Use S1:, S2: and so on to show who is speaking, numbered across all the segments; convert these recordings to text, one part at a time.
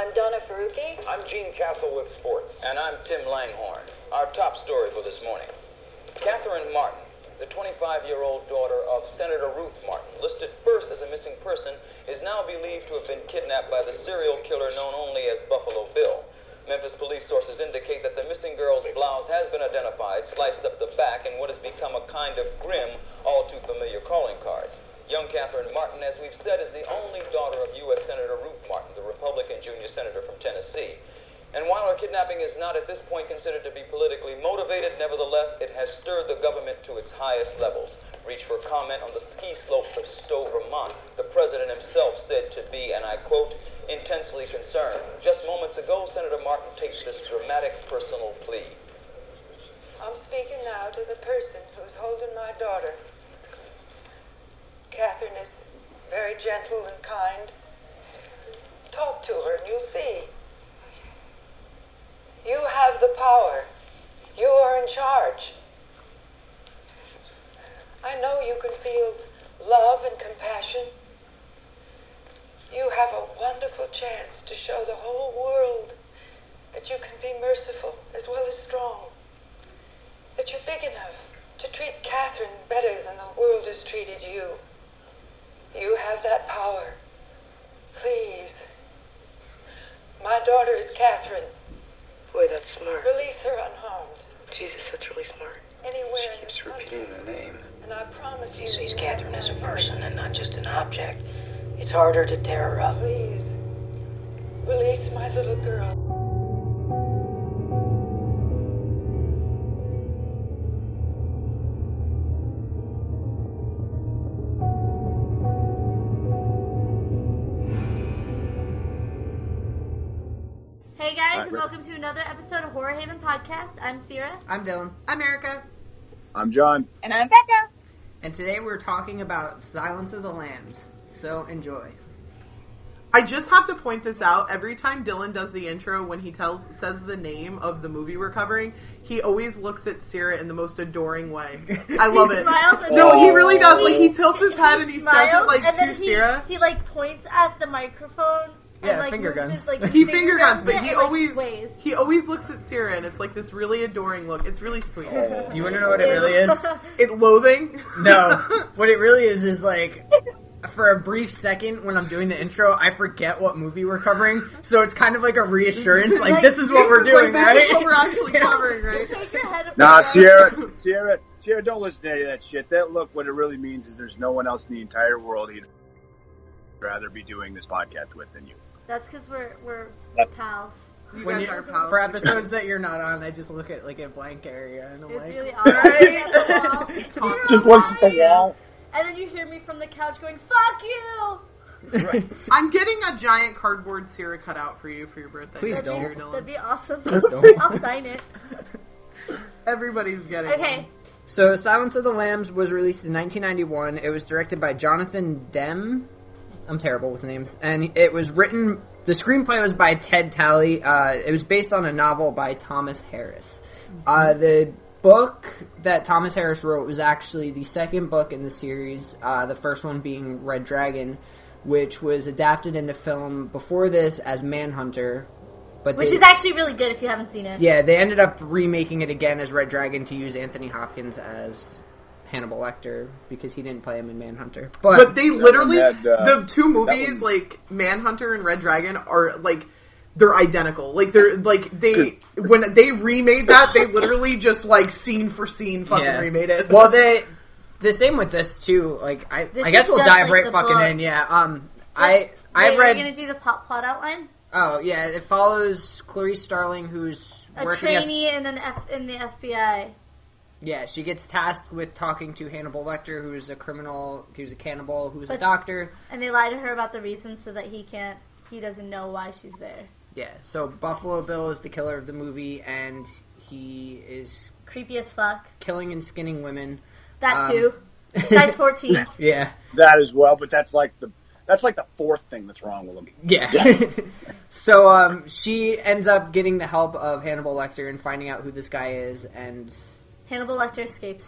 S1: I'm Donna Faruqi.
S2: I'm Gene Castle with sports.
S3: And I'm Tim Langhorn. Our top story for this morning Catherine Martin, the 25 year old daughter of Senator Ruth Martin, listed first as a missing person, is now believed to have been kidnapped by the serial killer known only as Buffalo Bill. Memphis police sources indicate that the missing girl's blouse has been identified, sliced up the back, in what has become a kind of grim, all too familiar calling card. Young Catherine Martin, as we've said, is the only daughter of U.S. Senator Ruth Martin, the Republican junior senator from Tennessee. And while her kidnapping is not at this point considered to be politically motivated, nevertheless, it has stirred the government to its highest levels. Reach for comment on the ski slopes of Stowe, Vermont. The president himself said to be, and I quote, intensely concerned. Just moments ago, Senator Martin takes this dramatic personal plea.
S4: I'm speaking now to the person who's holding my daughter. Catherine is very gentle and kind. Talk to her and you'll see. You have the power. You are in charge. I know you can feel love and compassion. You have a wonderful chance to show the whole world that you can be merciful as well as strong. That you're big enough to treat Catherine better than the world has treated you. You have that power. Please. My daughter is Catherine.
S5: Boy, that's smart.
S4: Release her unharmed.
S5: Jesus, that's really smart.
S4: Anywhere
S6: She keeps
S4: the country.
S6: repeating the name.
S4: And I promise you.
S5: He sees Catherine as a person and not just an object. It's harder to tear her up.
S4: Please. Release my little girl.
S7: And welcome to another episode of Horror Haven Podcast. I'm Sierra.
S8: I'm Dylan,
S9: I'm Erica.
S10: I'm John.
S1: And I'm Becca.
S8: and today we're talking about Silence of the Lambs. So enjoy.
S9: I just have to point this out. Every time Dylan does the intro, when he tells says the name of the movie we're covering, he always looks at Sarah in the most adoring way. I love it.
S7: smiles and
S9: No, he really does. Like he tilts his head and he says it
S7: smiles,
S9: like
S7: and
S9: to
S7: then he,
S9: Sarah.
S7: he like points at the microphone.
S8: Yeah,
S7: and, like,
S8: finger
S7: moves
S8: guns.
S7: His, like,
S9: He finger guns,
S7: it
S9: but he
S7: and, like,
S9: always
S7: sways.
S9: he always looks at Sarah, and it's like this really adoring look. It's really sweet.
S8: Do oh. you want to know what it really is?
S9: It loathing.
S8: No. what it really is is like, for a brief second when I'm doing the intro, I forget what movie we're covering. So it's kind of like a reassurance, like,
S7: Like,
S8: this is what we're
S9: is
S8: doing,
S9: like,
S8: right?
S9: This is what we're actually
S8: Yeah.
S9: covering, right?
S7: Just shake your head.
S10: Nah,
S7: and down.
S10: Sierra, Sierra, Sierra, don't listen to any of that shit. That look, what it really means is there's no one else in the entire world he'd rather be doing this podcast with than you.
S7: That's because we're we're pals.
S9: You
S8: When
S9: guys
S8: you,
S9: are pals.
S8: for episodes that you're not on, I just look at like a blank area and I'm
S7: It's
S8: like,
S7: really awkward at the
S10: Just looks at the wall.
S7: And then you hear me from the couch going, "Fuck you."
S9: I'm getting a giant cardboard Sarah cutout for you for your birthday.
S8: Please
S9: this
S8: don't.
S9: year, Dylan.
S7: That'd be awesome.
S8: don't.
S7: I'll sign it.
S9: Everybody's getting
S7: Okay.
S9: one.
S8: So, Silence of the Lambs was released in 1991. It was directed by Jonathan Demme. I'm terrible with names. And it was written, the screenplay was by Ted Tally. Uh, it was based on a novel by Thomas Harris. Uh, the book that Thomas Harris wrote was actually the second book in the series, uh, the first one being Red Dragon, which was adapted into film before this as Manhunter. But
S7: Which
S8: they-
S7: is actually really good if you haven't seen it.
S8: yeah, they ended up remaking it again as Red Dragon to use Anthony Hopkins as Hannibal Lecter because he didn't play him in Manhunter. But,
S9: But they literally
S10: had, uh,
S9: the two movies
S10: one-
S9: like Manhunter and Red Dragon are like they're identical. Like they're like they when they remade that they literally just like scene for scene fucking
S8: yeah.
S9: remade it.
S8: Well, they the same with this too. Like I,
S7: This
S8: I guess we'll dive
S7: like
S8: right fucking
S7: book.
S8: in. Yeah. Um. I I
S7: Wait,
S8: read.
S7: Are you gonna do the plot, plot outline?
S8: Oh yeah, it follows Clarice Starling, who's
S7: A
S8: working as
S7: trainee in an F in the FBI.
S8: Yeah. She gets tasked with talking to Hannibal Lecter, who's a criminal, who's a cannibal, who's a doctor.
S7: And they lie to her about the reasons so that he can't, he doesn't know why she's there.
S8: Yeah. So Buffalo Bill is the killer of the movie, and he is
S7: Creepy as fuck.
S8: killing and skinning women.
S7: That
S8: Um,
S7: too. Guy's 14.
S8: Yeah.
S10: That as well, but that's like the that's like the fourth thing that's wrong with him.
S8: Yeah. so um, she ends up getting the help of Hannibal Lecter and finding out who this guy is, and
S7: Hannibal Lecter escapes.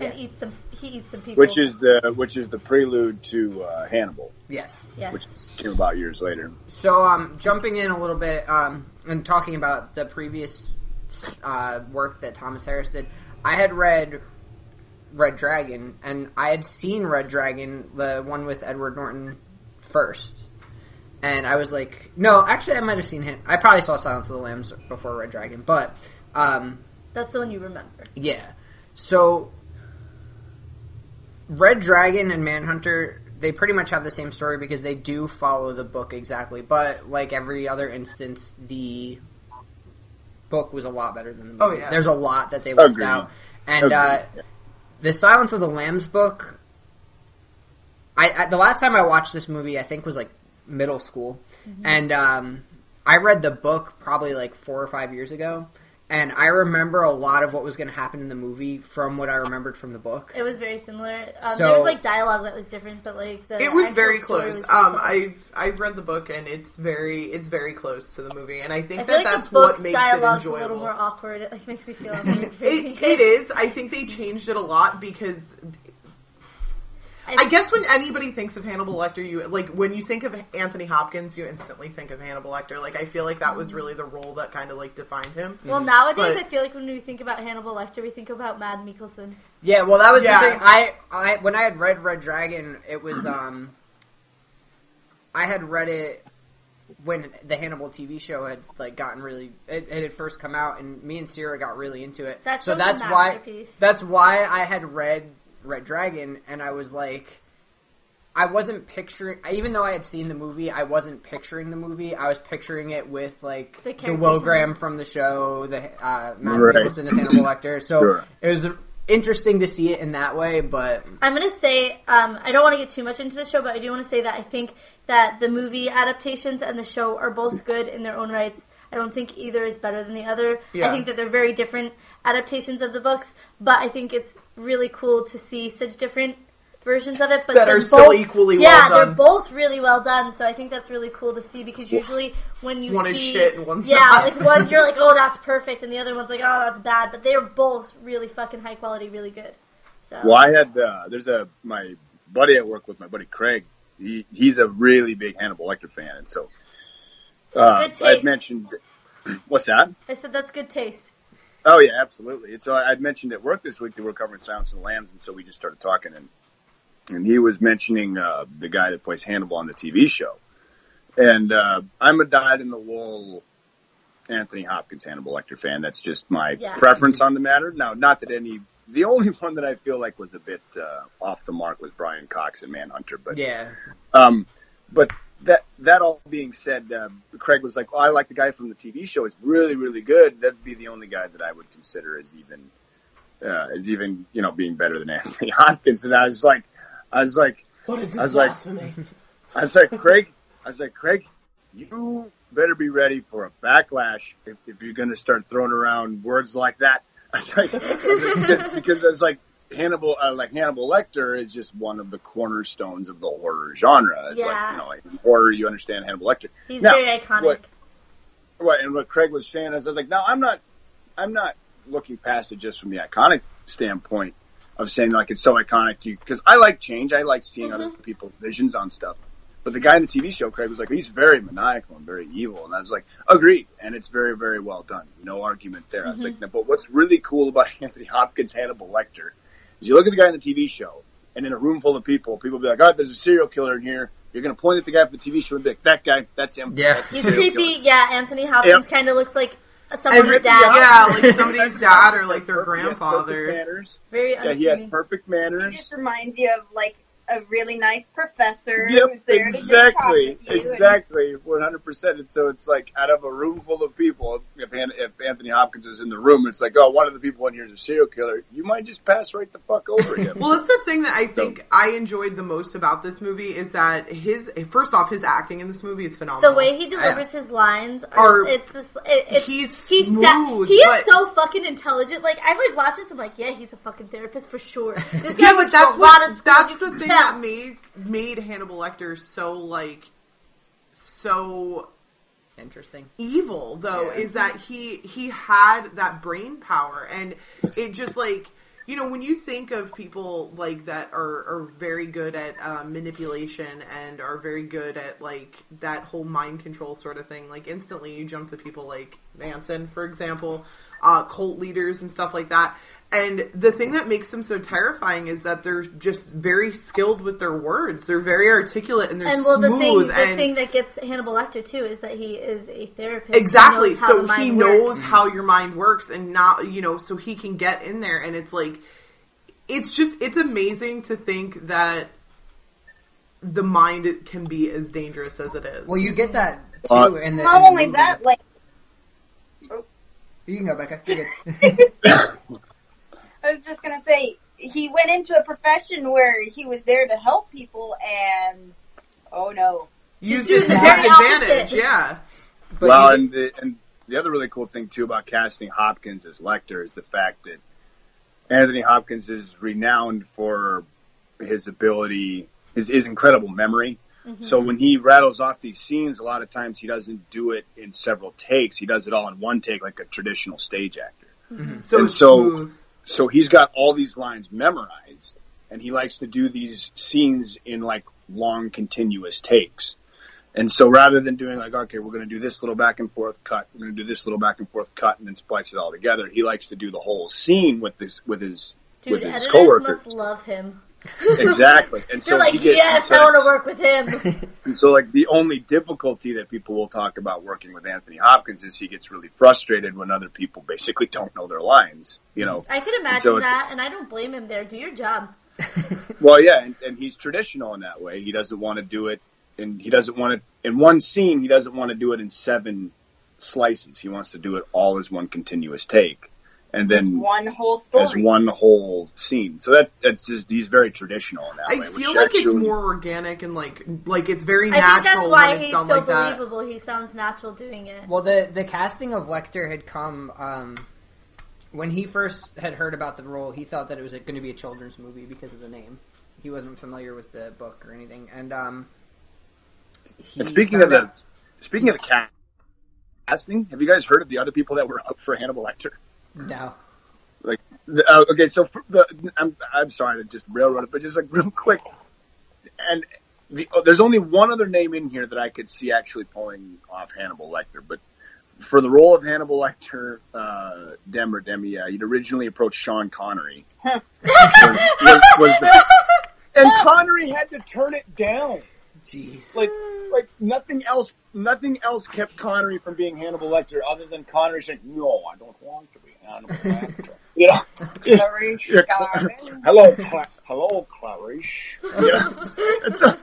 S7: and
S8: Yeah.
S7: eats some. He eats some people.
S10: Which is the which is the prelude to uh, Hannibal,
S8: Yes.
S7: yes.
S10: which came about years later.
S8: So, um, jumping in a little bit um, and talking about the previous uh, work that Thomas Harris did, I had read Red Dragon, and I had seen Red Dragon, the one with Edward Norton, first. And I was like, no, actually, I might have seen him. I probably saw Silence of the Lambs before Red Dragon, but um,
S7: That's the one you remember.
S8: yeah. So, Red Dragon and Manhunter, they pretty much have the same story because they do follow the book exactly. But like every other instance, the book was a lot better than the movie.
S9: Oh, yeah.
S8: There's a lot that they left
S10: Agreed.
S8: out, and uh, the Silence of the Lambs book. I, I the last time I watched this movie, I think was like middle school, and um, I read the book probably like four or five years ago, and I remember a lot of what was going to happen in the movie from what I remembered from the book.
S7: It was very similar. Um,
S8: So-
S7: there was like dialogue that was different, but like the
S9: It was very close.
S7: was
S9: Um, I've I've read the book and it's very it's very close to the movie, and I think
S7: I
S9: that
S7: like
S9: that's
S7: the book's
S9: what makes it
S7: dialogue's a little more awkward. It like makes me feel.
S9: it, it is. I think they changed it a lot because I guess when anybody thinks of Hannibal Lecter, you like when you think of Anthony Hopkins, you instantly think of Hannibal Lecter. Like I feel like that was really the role that kind of like defined him.
S7: Well, nowadays
S9: But-
S7: I feel like when we think about Hannibal Lecter, we think about Mads Mikkelsen.
S8: Yeah, well, that was
S9: Yeah.
S8: the thing. I, I when I had read Red Dragon, it was um, I had read it when the Hannibal TV show had like gotten really it, it had first come out, and me and Sierra got really into it.
S7: That
S8: so
S7: show's a
S8: that's why
S7: masterpiece.
S8: that's why I had read Red Dragon, and I was like. I wasn't picturing, even though I had seen the movie, I wasn't picturing the movie. I was picturing it with like
S7: The
S8: the, Will Graham from the show, the uh, Matt
S10: Right.
S8: Nicholson as Hannibal Lecter. So
S10: Sure.
S8: it was interesting to see it in that way, but
S7: I'm gonna say um, I don't want to get too much into the show, but I do want to say that I think that the movie adaptations and the show are both good in their own rights. I don't think either is better than the other.
S9: Yeah.
S7: I think that they're very different adaptations of the books, but I think it's really cool to see such different versions of it. But
S9: That
S7: they're
S9: are still
S7: both-
S9: equally
S7: yeah,
S9: well
S7: they're both really well done. So I think that's really cool to see because usually when you
S9: One
S7: see
S9: is shit and one's
S7: yeah,
S9: not.
S7: like one you're like oh that's perfect, and the other one's like oh that's bad, but they're both really fucking high quality, really good. So
S10: Well, I had uh, there's a my buddy at work with my buddy Craig. He he's a really big Hannibal Lecter fan, and so uh, I'd mentioned what's that?
S7: I said that's good taste.
S10: Oh yeah, absolutely. And so I- I'd mentioned at work this week that we're covering Silence of the Lambs, and so we just started talking, and and he was mentioning uh, the guy that plays Hannibal on the TV show, and uh, I'm a dyed in the wool Anthony Hopkins Hannibal Lecter fan. That's just my
S7: Yeah.
S10: preference on the matter. Now, not that any. The only one that I feel like was a bit uh, off the mark was Brian Cox in Manhunter, but
S8: yeah,
S10: um, but that that all being said, uh, Craig was like, "Oh, I like the guy from the TV show. It's really, really good." That'd be the only guy that I would consider as even uh, as even you know being better than Anthony Hopkins. And I was like, I was like,
S9: What is
S10: I was like- I was like, Craig, I was like, Craig, you better be ready for a backlash if, if you're going to start throwing around words like that. I was like, because I was because, because it's like Hannibal, uh, like Hannibal Lecter is just one of the cornerstones of the horror genre. It's
S7: Yeah.
S10: like, you know, like in horror, you understand Hannibal Lecter.
S7: He's
S10: Now,
S7: very iconic.
S10: what- Right, and what Craig was saying is, I was like, no, I'm not, I'm not looking past it just from the iconic standpoint of saying like it's so iconic to you because I like change, I like seeing other people's visions on stuff. But the guy in the TV show, Craig, was like, he's very maniacal and very evil, and I was like, agreed, and it's very, very well done. No argument there. I was like, no, but what's really cool about Anthony Hopkins' Hannibal Lecter you look at the guy in the TV show, and in a room full of people, people be like, oh, there's a serial killer in here. You're going to point at the guy from the TV show and be like, that guy, that's him.
S8: Yeah.
S10: That's
S7: He's creepy.
S10: killer."
S7: Yeah, Anthony Hopkins
S10: Yep.
S7: kind of looks like someone's dad.
S9: Yeah, like somebody's dad or like their
S10: Perfect- he has perfect
S9: grandfather.
S10: manners.
S7: Very
S10: Yeah, he has
S7: unassuming.
S10: perfect
S1: It
S10: manners.
S1: just reminds you of like a really nice professor
S10: Yep,
S1: who's there to
S10: exactly,
S1: talk with you.
S10: exactly, one hundred percent. And so it's like out of a room full of people, if, Han- if Anthony Hopkins is in the room, it's like, oh, one of the people in here is a serial killer. You might just pass right the fuck over him.
S9: Well, that's the thing that I think I enjoyed the most about this movie is that his first off, his acting in this movie is phenomenal.
S7: The way he delivers his lines are,
S9: Are-
S7: it's just it, it's,
S9: He's
S7: he's
S9: smooth,
S7: sa- he is
S9: but-
S7: so fucking intelligent. Like I like watch this, I'm like, yeah, he's a fucking therapist for sure. This guy
S9: yeah, but that's
S7: a lot of
S9: what that's the thing that made made Hannibal Lecter so like so
S8: interesting.
S9: evil though
S8: Yeah.
S9: is that he he had that brain power and it just like you know, when you think of people like that are, are very good at uh, manipulation and are very good at like that whole mind control sort of thing, like instantly you jump to people like Manson, for example, uh, cult leaders and stuff like that. And the thing that makes them so terrifying is that they're just very skilled with their words. They're very articulate and they're
S7: And well, the thing, the
S9: and
S7: thing that gets Hannibal Lecter too is that he is a therapist.
S9: exactly
S7: He knows how
S9: so
S7: the
S9: he knows
S7: works.
S9: how your mind works and not you know so he can get in there and it's like it's just it's amazing to think that the mind can be as dangerous as it is
S8: Well, you get that too
S10: Uh,
S8: in the.
S1: Not
S8: in the
S1: only
S8: movie.
S1: that, like
S8: You can go, Becca. You're good.
S1: I was just gonna say, he went into a profession where he was there to help people, and oh no,
S9: use
S7: do
S9: it to
S7: the
S9: his
S7: very
S9: advantage yeah
S8: But
S10: well,
S8: you-
S10: and the, and the other really cool thing too about casting Hopkins as Lecter is the fact that Anthony Hopkins is renowned for his ability, his, his incredible memory.
S7: Mm-hmm.
S10: So when he rattles off these scenes, a lot of times he doesn't do it in several takes. He does it all in one take, like a traditional stage actor.
S9: so
S10: And so-
S9: smooth
S10: So he's got all these lines memorized, and he likes to do these scenes in like long, continuous takes. And so rather than doing like, okay, we're going to do this little back and forth cut, we're going to do this little back and forth cut, and then splice it all together. He likes to do the whole scene with this with his
S7: Dude,
S10: with his
S7: editors
S10: coworkers.
S7: must love him.
S10: Exactly. And so
S7: They're like,
S10: he gets
S7: yes, I want to work with him.
S10: and so, like, the only difficulty that people will talk about working with Anthony Hopkins is he gets really frustrated when other people basically don't know their lines. You know,
S7: I could imagine
S10: So
S7: that, and I don't blame him there. Do your job.
S10: Well, yeah, and, and he's traditional in that way. He doesn't want to do it, and he doesn't want to in one scene. He doesn't want to do it in seven slices. He wants to do it all as one continuous take, and then
S1: one whole story.
S10: as one whole scene. So that that's just he's very traditional in that
S9: I
S10: way.
S9: feel
S10: which
S9: like it's more organic and like like it's very
S7: I think that's why he's so
S9: like that.
S7: believable. He sounds natural doing it.
S8: Well, the the casting of Lecter had come um, when he first had heard about the role. He thought that it was going to be a children's movie because of the name. He wasn't familiar with the book or anything. And um, he
S10: And speaking of the
S8: out-
S10: speaking of the cast, casting, have you guys heard of the other people that were up for Hannibal Lecter?
S8: No,
S10: Like, uh, okay, so for the, I'm I'm sorry to just railroad it, but just like real quick, and the, oh, there's only one other name in here that I could see actually pulling off Hannibal Lecter, but for the role of Hannibal Lecter, uh, Dem or Demi, yeah, you'd originally approached Sean Connery. was, was, was the, and Connery had to turn it down.
S8: jeez.
S10: Like, like nothing else, nothing else kept Connery from being Hannibal Lecter, other than Connery saying, "No, I don't want to be Hannibal Lecter." You know, just-
S1: Clarice
S10: yeah,
S1: Garvin.
S10: hello, Cla- hello, Clarice. Yeah. and so,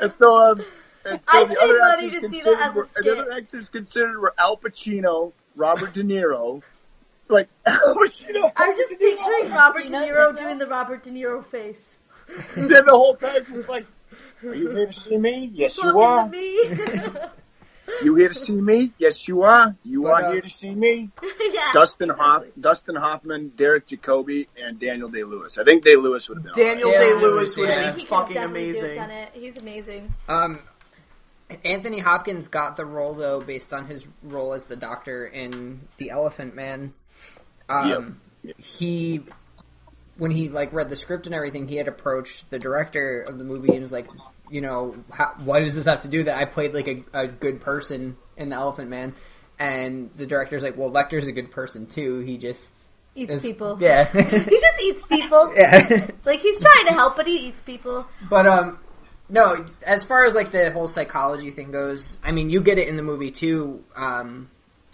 S10: and so, um, and so
S7: I'd
S10: the other
S7: money
S10: actors
S7: to see
S10: considered
S7: that as a
S10: were, the other actors considered were Al Pacino, Robert De Niro, like Al Pacino.
S7: I'm just picturing Robert De Niro doing the Robert De Niro face.
S10: Then the whole time was like, "Are you here to see me? Yes, you
S7: Talking
S10: are.
S7: To me.
S10: You here to see me? Yes, you are. You
S8: But,
S10: are
S8: uh,
S10: here to see me."
S7: yeah,
S10: Dustin Hoff. Dustin Hoffman, Derek Jacobi, and Daniel Day Lewis. I think Day Lewis would have been.
S9: Daniel. Day Lewis would
S8: yeah.
S9: have been
S7: think he could have
S9: fucking amazing.
S7: done it. He's amazing.
S8: Um, Anthony Hopkins got the role though based on his role as the Doctor in The Elephant Man. Um, he when he like read the script and everything, he had approached the director of the movie and was like, you know, how, why does this have to do that? I played like a, a good person in The Elephant Man, and the director's like, well, Lecter's a good person too. He just
S7: Eats
S8: is-
S7: people.
S8: Yeah,
S7: He just eats people.
S8: yeah.
S7: Like he's trying to help, but he eats people.
S8: But um, no. As far as like the whole psychology thing goes, I mean, you get it in the movie too. Um,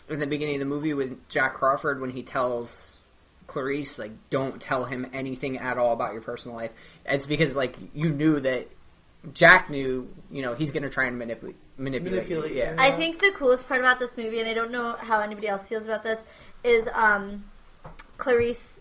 S8: in the beginning of the movie with Jack Crawford when he tells Clarice like, "Don't tell him anything at all about your personal life." It's because like you knew that Jack knew, you know, he's going to try and manipulate manipulate.
S9: Manipulate you.
S8: Yeah.
S7: I think the coolest part about this movie, and I don't know how anybody else feels about this, is um, Clarice.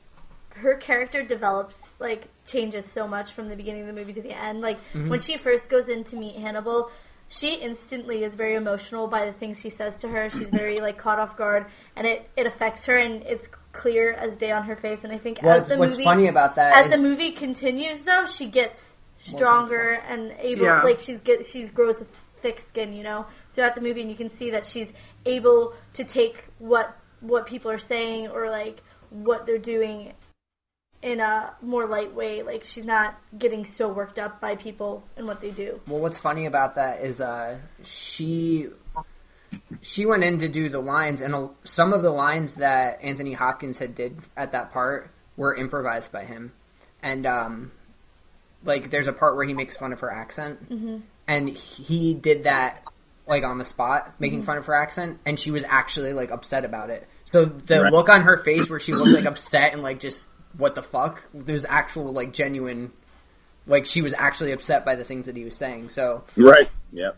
S7: Her character develops like changes so much from the beginning of the movie to the end. Like when she first goes in to meet Hannibal, she instantly is very emotional by the things he says to her. She's very like caught off guard, and it it affects her, and it's clear as day on her face. And I think
S8: What's,
S7: as the
S8: what's
S7: movie
S8: funny about that
S7: as
S8: is
S7: the movie continues, though, she gets stronger and able.
S9: Yeah.
S7: Like she's get she's grows a thick skin, you know, throughout the movie, and you can see that she's able to take what what people are saying or like what they're doing in a more light way. Like she's not getting so worked up by people and what they do.
S8: Well, what's funny about that is uh, she she went in to do the lines, and some of the lines that Anthony Hopkins had did at that part were improvised by him, and um, like there's a part where he makes fun of her accent,
S7: Mm-hmm.
S8: and he did that like on the spot, making
S7: Mm-hmm.
S8: fun of her accent, and she was actually like upset about it. So the
S10: Right.
S8: look on her face where she looks like upset and like just what the fuck, there's actual like genuine. Like she was actually upset by the things that he was saying. So
S10: Right. Yep.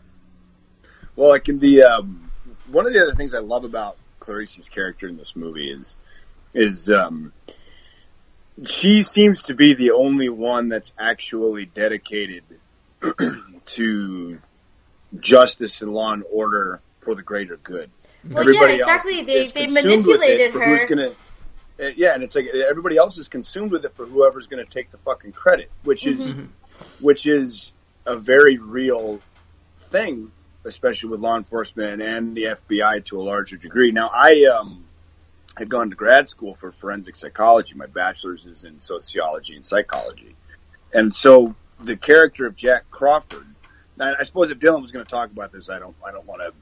S10: Well, it can be um, one of the other things I love about Clarice's character in this movie is is um, she seems to be the only one that's actually dedicated to justice and law and order for the greater good.
S7: Well, yeah, exactly. They
S10: is
S7: they manipulated
S10: it for Who's
S7: her.
S10: gonna, uh, yeah, and it's like everybody else is consumed with it for whoever's going to take the fucking credit, which is
S7: Mm-hmm.
S10: which is a very real thing, especially with law enforcement and the FBI to a larger degree. Now, I um, had gone to grad school for forensic psychology. My bachelor's is in sociology and psychology, and so the character of Jack Crawford. Now, I suppose if Dylan was going to talk about this, I don't. I don't want to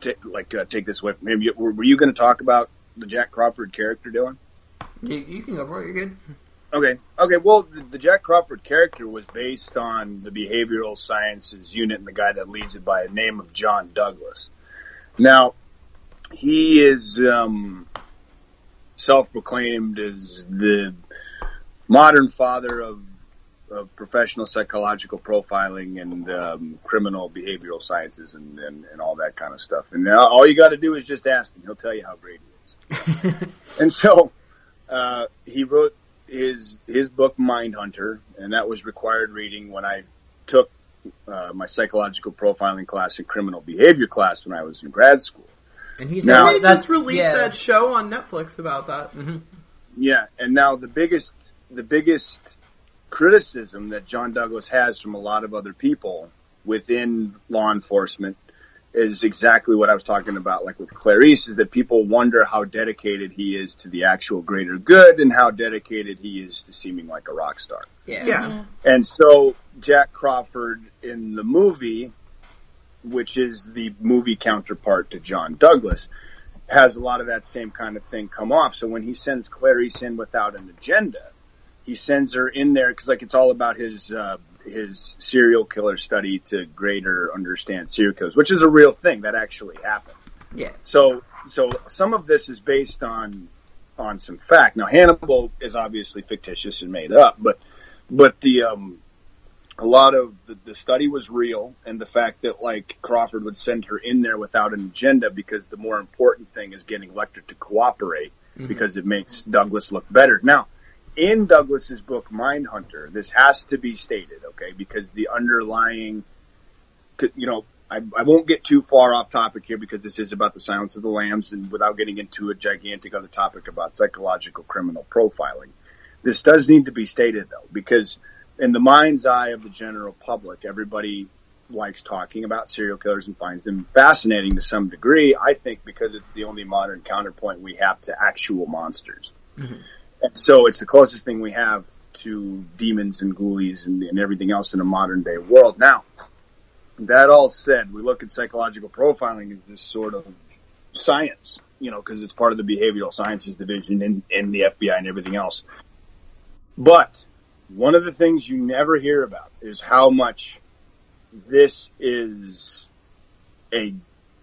S10: take like uh, take this away from him. Were, were you going to talk about the Jack Crawford character, Dylan?
S8: you, you can go for it. You're good.
S10: Okay. Okay. Well, the, the Jack Crawford character was based on the behavioral sciences unit and the guy that leads it by the name of John Douglas. Now, he is um, self-proclaimed as the modern father of, of professional psychological profiling and um, criminal behavioral sciences and, and, and all that kind of stuff. And now all you got to do is just ask him; he'll tell you how great he is. and so uh, he wrote his his book Mindhunter, and that was required reading when I took uh, my psychological profiling class and criminal behavior class when I was in grad school.
S8: And he's
S10: Now-
S9: They just released
S8: yeah.
S9: that show on Netflix about that. Mm-hmm.
S10: Yeah, and now the biggest the biggest criticism that John Douglas has from a lot of other people within law enforcement is exactly what I was talking about, like with Clarice, is that people wonder how dedicated he is to the actual greater good and how dedicated he is to seeming like a rock star.
S8: Yeah.
S9: Yeah.
S10: And so Jack Crawford in the movie, which is the movie counterpart to John Douglas, has a lot of that same kind of thing come off. So when he sends Clarice in without an agenda, he sends her in there because like it's all about his uh, his serial killer study to greater understand serial killers, which is a real thing that actually happened.
S8: Yeah.
S10: So so some of this is based on on some fact. Now Hannibal is obviously fictitious and made up, but but the um a lot of the, the study was real and the fact that like Crawford would send her in there without an agenda because the more important thing is getting Lecter to cooperate mm-hmm. because it makes Douglas look better. Now, in Douglas's book Mindhunter, this has to be stated, okay, because the underlying you know, I, I won't get too far off topic here because this is about the Silence of the Lambs and without getting into a gigantic other topic about psychological criminal profiling. This does need to be stated though, because in the mind's eye of the general public, everybody likes talking about serial killers and finds them fascinating to some degree. I think because it's the only modern counterpoint we have to actual monsters. Mm-hmm. And so it's the closest thing we have to demons and ghoulies and, and everything else in a modern day world. Now, that all said, we look at psychological profiling as this sort of science, you know, because it's part of the behavioral sciences division in, in the FBI and everything else. But one of the things you never hear about is how much this is a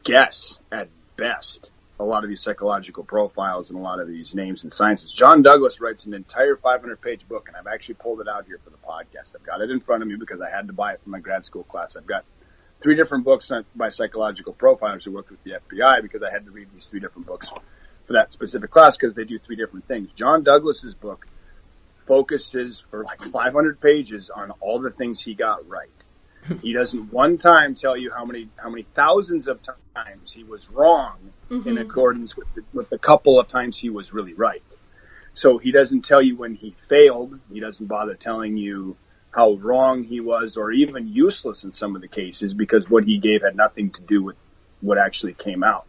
S10: guess at best. A lot of these psychological profiles and a lot of these names and sciences. John Douglas writes an entire 500 page book, and I've actually pulled it out here for the podcast. I've got it in front of me because I had to buy it for my grad school class. I've got three different books by psychological profilers who worked with the FBI because I had to read these three different books for that specific class because they do three different things. John Douglas's book focuses for like 500 pages on all the things he got right. He doesn't one time tell you how many how many thousands of times he was wrong mm-hmm. in accordance with the, with the couple of times he was really right. So he doesn't tell you when he failed. He doesn't bother telling you how wrong he was or even useless in some of the cases because what he gave had nothing to do with what actually came out.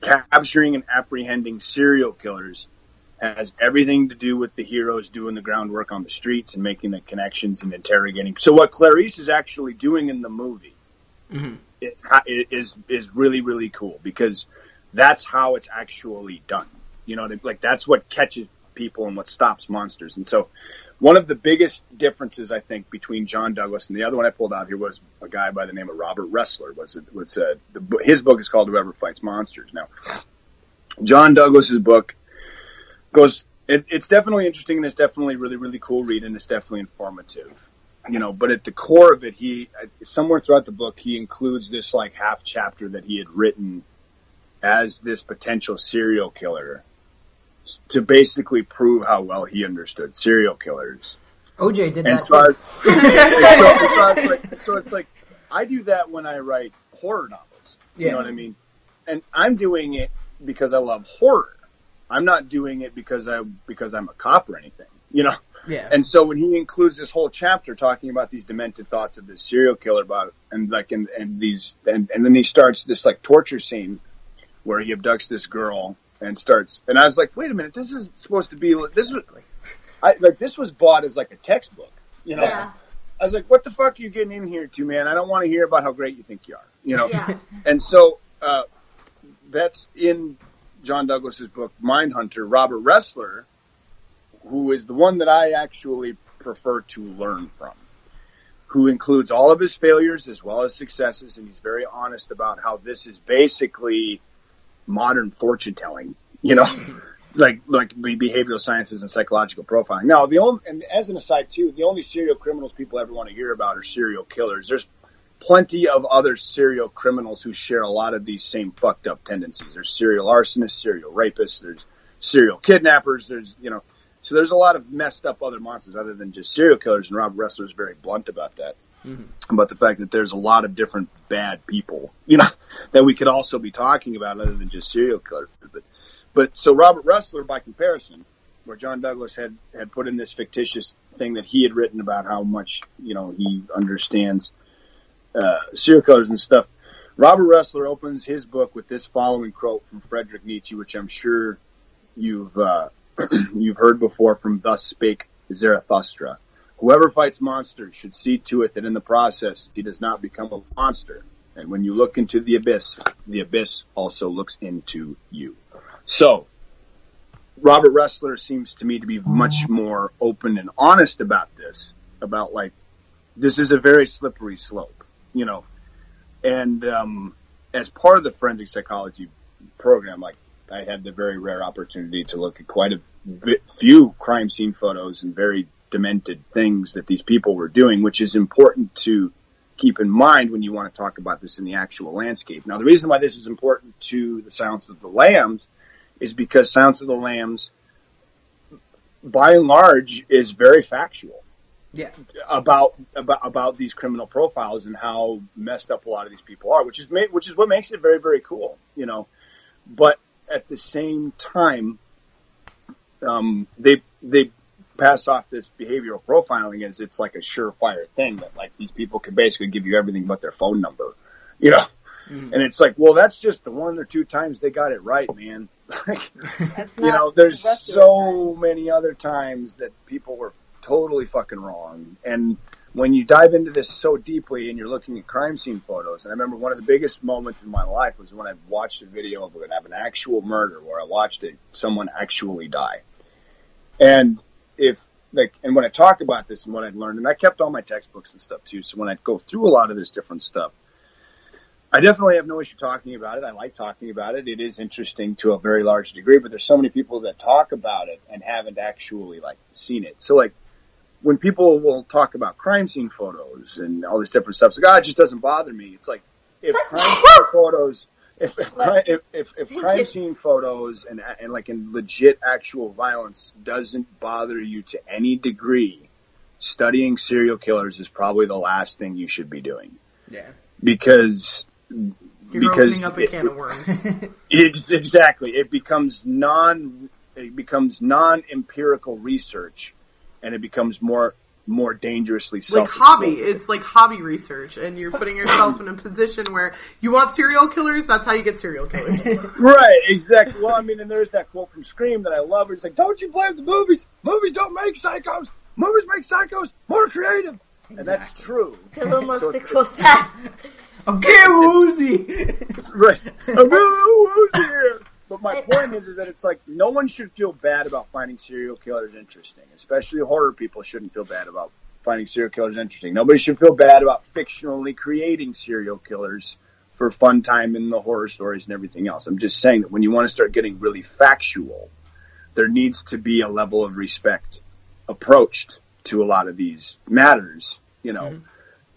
S10: Capturing and apprehending serial killers has everything to do with the heroes doing the groundwork on the streets and making the connections and interrogating. So what Clarice is actually doing in the movie
S8: Mm-hmm.
S10: is, is is really really cool because that's how it's actually done. You know, like that's what catches people and what stops monsters. And so, one of the biggest differences I think between John Douglas and the other one I pulled out here was a guy by the name of Robert Ressler. Was was uh, the, his book is called Whoever Fights Monsters. Now, John Douglas's book goes. It, it's definitely interesting and it's definitely really really cool read and it's definitely informative you know, but at the core of it, he somewhere throughout the book he includes this like half chapter that he had written as this potential serial killer to basically prove how well he understood serial killers.
S8: OJ did
S10: And
S8: that
S10: so, I, so, so like, so it's like I do that when I write horror novels. You
S8: Yeah.
S10: know what I mean? And I'm doing it because I love horror. I'm not doing it because I because I'm a cop or anything. You know.
S8: Yeah.
S10: And so when he includes this whole chapter talking about these demented thoughts of this serial killer about and like and, and these and, and then he starts this like torture scene where he abducts this girl and starts and I was like, wait a minute, this is supposed to be this was I like this was bought as like a textbook, you know.
S7: Yeah.
S10: I was like, what the fuck are you getting in here to, man? I don't want to hear about how great you think you are, you know.
S7: Yeah.
S10: And so uh, that's in John Douglas's book Mindhunter. Robert Ressler, who is the one that I actually prefer to learn from, who includes all of his failures as well as successes, and he's very honest about how this is basically modern fortune telling, you know. Like like be- behavioral sciences and psychological profiling. Now the only and as an aside too, the only serial criminals people ever want to hear about are serial killers. There's plenty of other serial criminals who share a lot of these same fucked up tendencies. There's serial arsonists, serial rapists, there's serial kidnappers, there's, you know, so there's a lot of messed up other monsters other than just serial killers, and Rob Ressler is very blunt about that. Mm-hmm. About the fact that there's a lot of different bad people, you know, that we could also be talking about other than just serial killers. But, but so Robert Ressler, by comparison, where John Douglas had, had put in this fictitious thing that he had written about how much, you know, he understands uh, killers and stuff. Robert Ressler opens his book with this following quote from Friedrich Nietzsche, which I'm sure you've uh, you've heard before from "Thus Spake Zarathustra." Whoever fights monsters should see to it that in the process he does not become a monster. And when you look into the abyss, the abyss also looks into you. So, Robert Ressler seems to me to be much more open and honest about this, about like, this is a very slippery slope, you know. And um, as part of the forensic psychology program, like I had the very rare opportunity to look at quite a bit, few crime scene photos and very demented things that these people were doing, which is important to keep in mind when you want to talk about this in the actual landscape. Now, the reason why this is important to the Silence of the Lambs is because Silence of the Lambs, by and large, is very factual
S8: Yeah.
S10: about about about these criminal profiles and how messed up a lot of these people are, which is ma- which is what makes it very very cool, you know. But at the same time, um, they they pass off this behavioral profiling as it's like a surefire thing that like these people can basically give you everything but their phone number, you know. And it's like, well, that's just the one or two times they got it right, man. Like, you know, there's
S1: the
S10: so many other times that people were totally fucking wrong. And when you dive into this so deeply and you're looking at crime scene photos, and I remember one of the biggest moments in my life was when I watched a video of, an actual murder where I watched it, someone actually die. And if, like, and when I talk about this and what I'd learned, and I kept all my textbooks and stuff too, so when I'd go through a lot of this different stuff, I definitely have no issue talking about it. I like talking about it. It is interesting to a very large degree, but there's so many people that talk about it and haven't actually like seen it. So like when people will talk about crime scene photos and all this different stuff, it's like, ah, it just doesn't bother me. It's like if crime scene photos, if if, if, if, if crime scene photos and and like in legit actual violence doesn't bother you to any degree, studying serial killers is probably the last thing you should be doing
S8: Yeah.
S10: because
S9: You're
S10: because
S9: opening up a
S10: it-
S9: can of worms.
S10: it's exactly. It becomes non. It becomes non-empirical research, and it becomes more more dangerously
S9: like hobby. It's like hobby research, and you're putting yourself in a position where you want serial killers. That's how you get serial killers.
S10: Right, exactly. Well, I mean, and there's that quote from Scream that I love. Where it's like, "Don't you blame the movies? Movies don't make psychos. Movies make psychos more creative." And that's true.
S7: Feel almost
S10: So-
S7: to quote.
S8: I'm getting woozy.
S10: Right. I'm really woozy here. But my point is, is that it's like no one should feel bad about finding serial killers interesting, especially horror people shouldn't feel bad about finding serial killers interesting. Nobody should feel bad about fictionally creating serial killers for fun time in the horror stories and everything else. I'm just saying that when you want to start getting really factual, there needs to be a level of respect approached to a lot of these matters, you know, mm-hmm.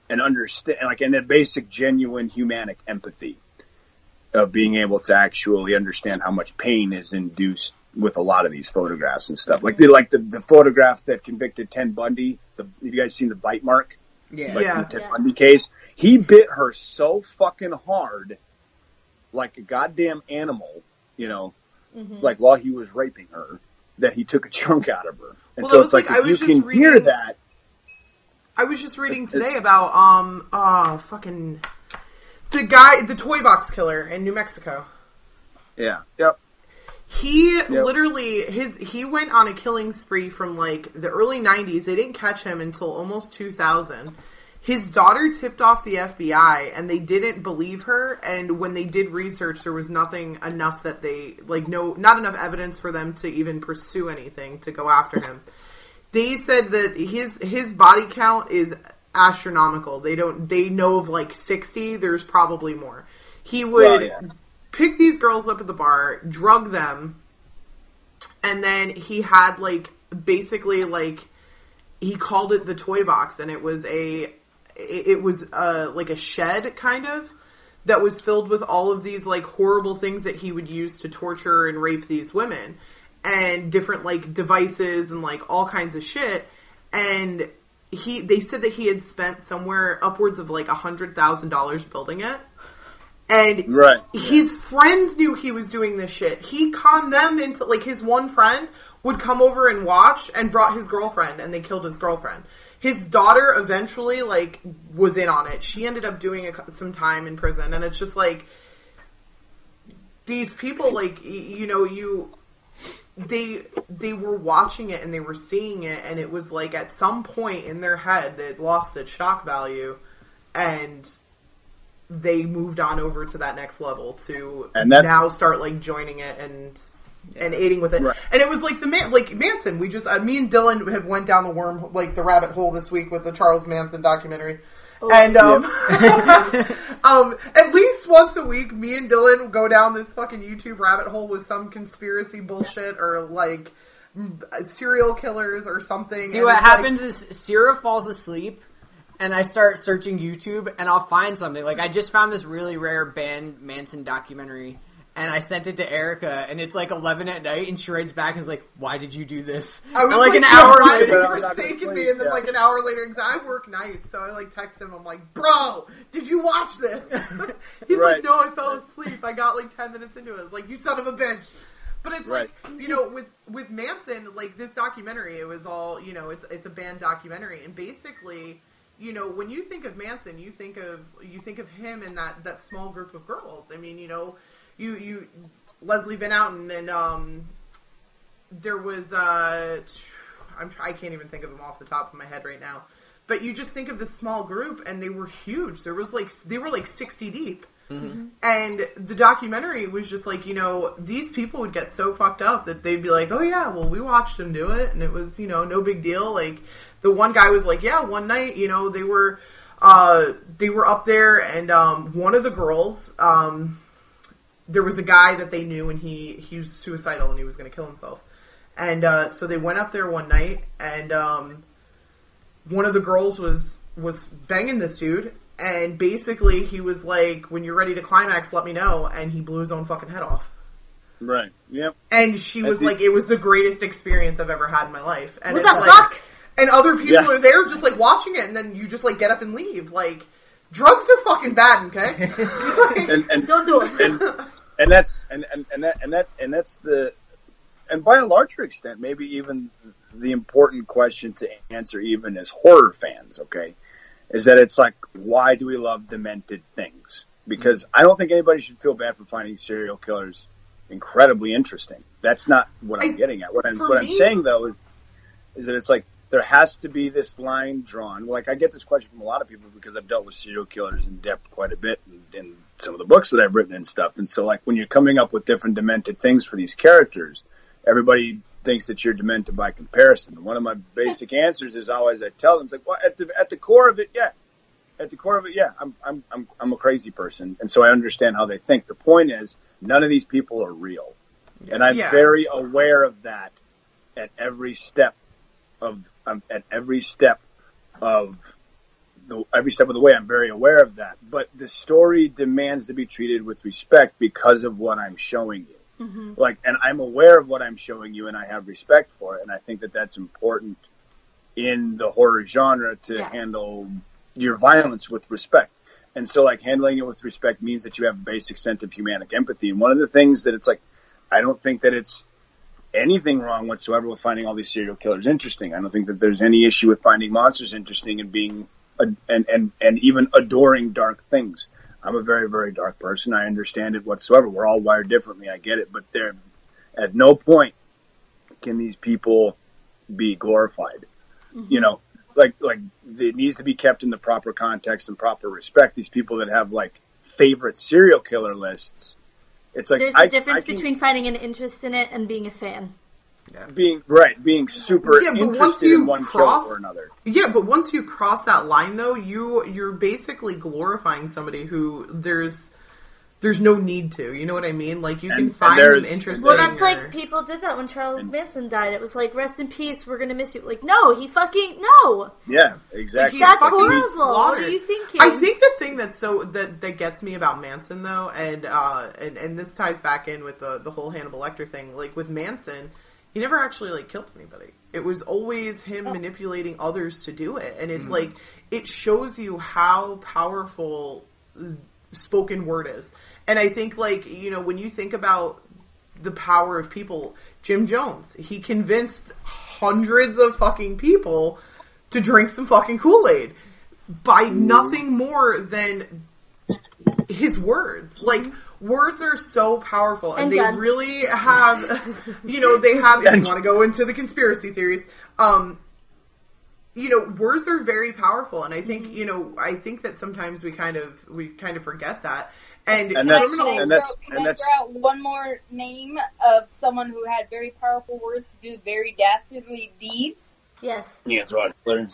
S10: and understand, like, and a basic, genuine, humanic empathy of being able to actually understand how much pain is induced with a lot of these photographs and stuff. Like the like the, the photograph that convicted Ted Bundy. The, have you guys seen the bite mark?
S8: Yeah.
S10: Like
S9: Yeah.
S10: the Ted
S7: Yeah.
S10: Bundy case, he bit her so fucking hard, like a goddamn animal. You know,
S9: Mm-hmm.
S10: like while he was raping her, that he took a chunk out of her. And
S9: Well,
S10: so it's like,
S9: like- I
S10: if you
S9: was just
S10: can hear that.
S9: I was just reading today about um uh fucking the guy, the toy box killer in New Mexico.
S10: Yeah. Yep.
S9: He literally his he went on a killing spree from like the early 90s. They didn't catch him until almost 2000. His daughter tipped off the FBI and they didn't believe her and when they did research there was nothing enough that they like no not enough evidence for them to even pursue anything to go after him. They said that his his body count is astronomical. They don't they know of like 60, there's probably more. He would
S10: Well, yeah.
S9: pick these girls up at the bar, drug them, and then he had like basically like he called it the toy box, and it was a it was uh like a shed kind of that was filled with all of these like horrible things that he would use to torture and rape these women and different like devices and like all kinds of shit and he they said that he had spent somewhere upwards of like a hundred thousand dollars building it and
S10: Right.
S9: his friends knew he was doing this shit. He conned them into like his one friend would come over and watch and brought his girlfriend and they killed his girlfriend. His daughter eventually like was in on it. She ended up doing a, some time in prison and it's just like these people like you know you they they were watching it and they were seeing it and it was like at some point in their head that lost its shock value and they moved on over to that next level to
S10: And that-
S9: now start like joining it and and aiding with it.
S10: Right.
S9: And it was like the man, like Manson. We just, uh, me and Dylan have went down the worm, like the rabbit hole this week with the Charles Manson documentary. And um, um, at least once a week, me and Dylan go down this fucking YouTube rabbit hole with some conspiracy bullshit or like serial killers or something.
S8: See
S9: and
S8: what
S9: it's like-
S8: happens is Sierra falls asleep, and I start searching YouTube, and I'll find something. Like I just found this really rare banned Manson documentary, and I sent it to Erica, and it's like eleven at night, and she writes back and is like, "Why did you do this?"
S9: I was
S8: And,
S9: like,
S8: an
S9: yeah,
S8: hour
S9: why
S8: later.
S9: you
S10: I'm not
S9: forsaken me? And then
S10: yeah.
S9: like an hour later, because I work nights, so I like text him. I'm like, bro, did you watch this? He's like, no, I fell asleep. I got like ten minutes into it. I was like, you son of a bitch. But it's like you know, with with Manson, like this documentary, it was all you know. It's it's a banned documentary, and basically, you know, when you think of Manson, you think of you think of him and that that small group of girls. I mean, you know, you you Leslie Van Houten and um there was uh I'm I can't even think of them off the top of my head right now. But you just think of this small group and they were huge. There was like they were like 60 deep. And the documentary was just like, you know, these people would get so fucked up that they'd be like, "Oh yeah, well we watched them do it and it was, you know, no big deal." Like the one guy was like, "Yeah, one night, you know, they were uh they were up there and um one of the girls um there was a guy that they knew and he he was suicidal and he was going to kill himself. And uh, so they went up there one night and um, one of the girls was was banging this dude and basically he was like when you're ready to climax let me know and he blew his own fucking head off.
S10: Right. Yep.
S9: And she was
S10: the-
S9: like it was the greatest experience I've ever had in my life. And
S7: What
S9: it's
S7: the
S9: like,
S7: fuck?
S9: And other people
S10: Yeah.
S9: are there just like watching it and then you just like get up and leave. Like drugs are fucking bad, okay? Like,
S10: And and
S7: Don't do it.
S10: and and that's and, and, and that and that and that's the and by a larger extent maybe even the important question to answer, even as horror fans. Okay, is that it's like, why do we love demented things? Because I don't think anybody should feel bad for finding serial killers incredibly interesting. That's not what I'm
S9: I-
S10: getting at. What I'm what I'm saying though is, is that it's like there has to be this line drawn. Like I get this question from a lot of people because I've dealt with serial killers in depth quite a bit in, in some of the books that I've written and stuff. And so like when you're coming up with different demented things for these characters, everybody thinks that you're demented by comparison. One of my basic answers is always I tell them, it's like, well, at the at the core of it, yeah, at the core of it, yeah, I'm I'm I'm I'm a crazy person, and so I understand how they think. The point is, none of these people are real, and I'm
S9: Yeah.
S10: very aware of that at every step of um, at every step of the every step of the way. I'm very aware of that, but the story demands to be treated with respect because of what I'm showing you. Like, and I'm aware of what I'm showing you, and I have respect for it, and I think that that's important in the horror genre to
S7: Yeah.
S10: handle your violence with respect. And so, like, handling it with respect means that you have a basic sense of humanic empathy. And one of the things that it's like, I don't think that it's anything wrong whatsoever with finding all these serial killers interesting. I don't think that there's any issue with finding monsters interesting and being, a, and, and, and even adoring dark things. I'm a very, very dark person. I understand it whatsoever. We're all wired differently. I get it. But there, at no point can these people be glorified. Mm-hmm. You know, like like it needs to be kept in the proper context and proper respect. These people that have like favorite serial killer lists, it's like
S7: There's
S10: I-
S7: a difference
S10: I can-
S7: between finding an interest in it and being a fan.
S10: being right, being super
S9: Yeah, but once
S10: interested
S9: you
S10: in one
S9: cross-
S10: kill or another.
S9: Yeah, but once you cross that line, though, you you're basically glorifying somebody who there's there's no need to. You know what I mean? Like you
S10: And-
S9: can
S10: and
S9: find them
S10: there's-
S9: interesting.
S7: Well, that's
S9: or-
S7: like people did that when Charles Manson died. It was like, rest in peace, we're gonna miss you. Like, no, he fucking no.
S10: Yeah, exactly.
S9: He
S7: That's
S9: fucking
S7: horrible. What are you thinking?
S9: I think the thing that's so that that gets me about Manson though, and uh, and and this ties back in with the the whole Hannibal Lecter thing. Like with Manson, he never actually like killed anybody. It was always him manipulating others to do it, and it's like it shows you how powerful spoken word is. And I think like you know when you think about the power of people, Jim Jones, he convinced hundreds of fucking people to drink some fucking Kool Aid by nothing more than his words. Like words are so powerful, and,
S7: And
S9: they
S7: guns.
S9: really have, you know, they have. If you want to go into the conspiracy theories, um, you know, words are very powerful, and I think
S7: Mm-hmm.
S9: you know, I think that sometimes we kind of we kind of forget that. And,
S10: And that's-
S1: Can
S10: and
S1: throw-
S10: that's-
S1: can
S10: and
S1: I
S10: that's-
S1: throw out one more name of someone who had very powerful words to do very dastardly deeds?
S7: yes.
S10: Yeah, that's right.
S1: I'm gonna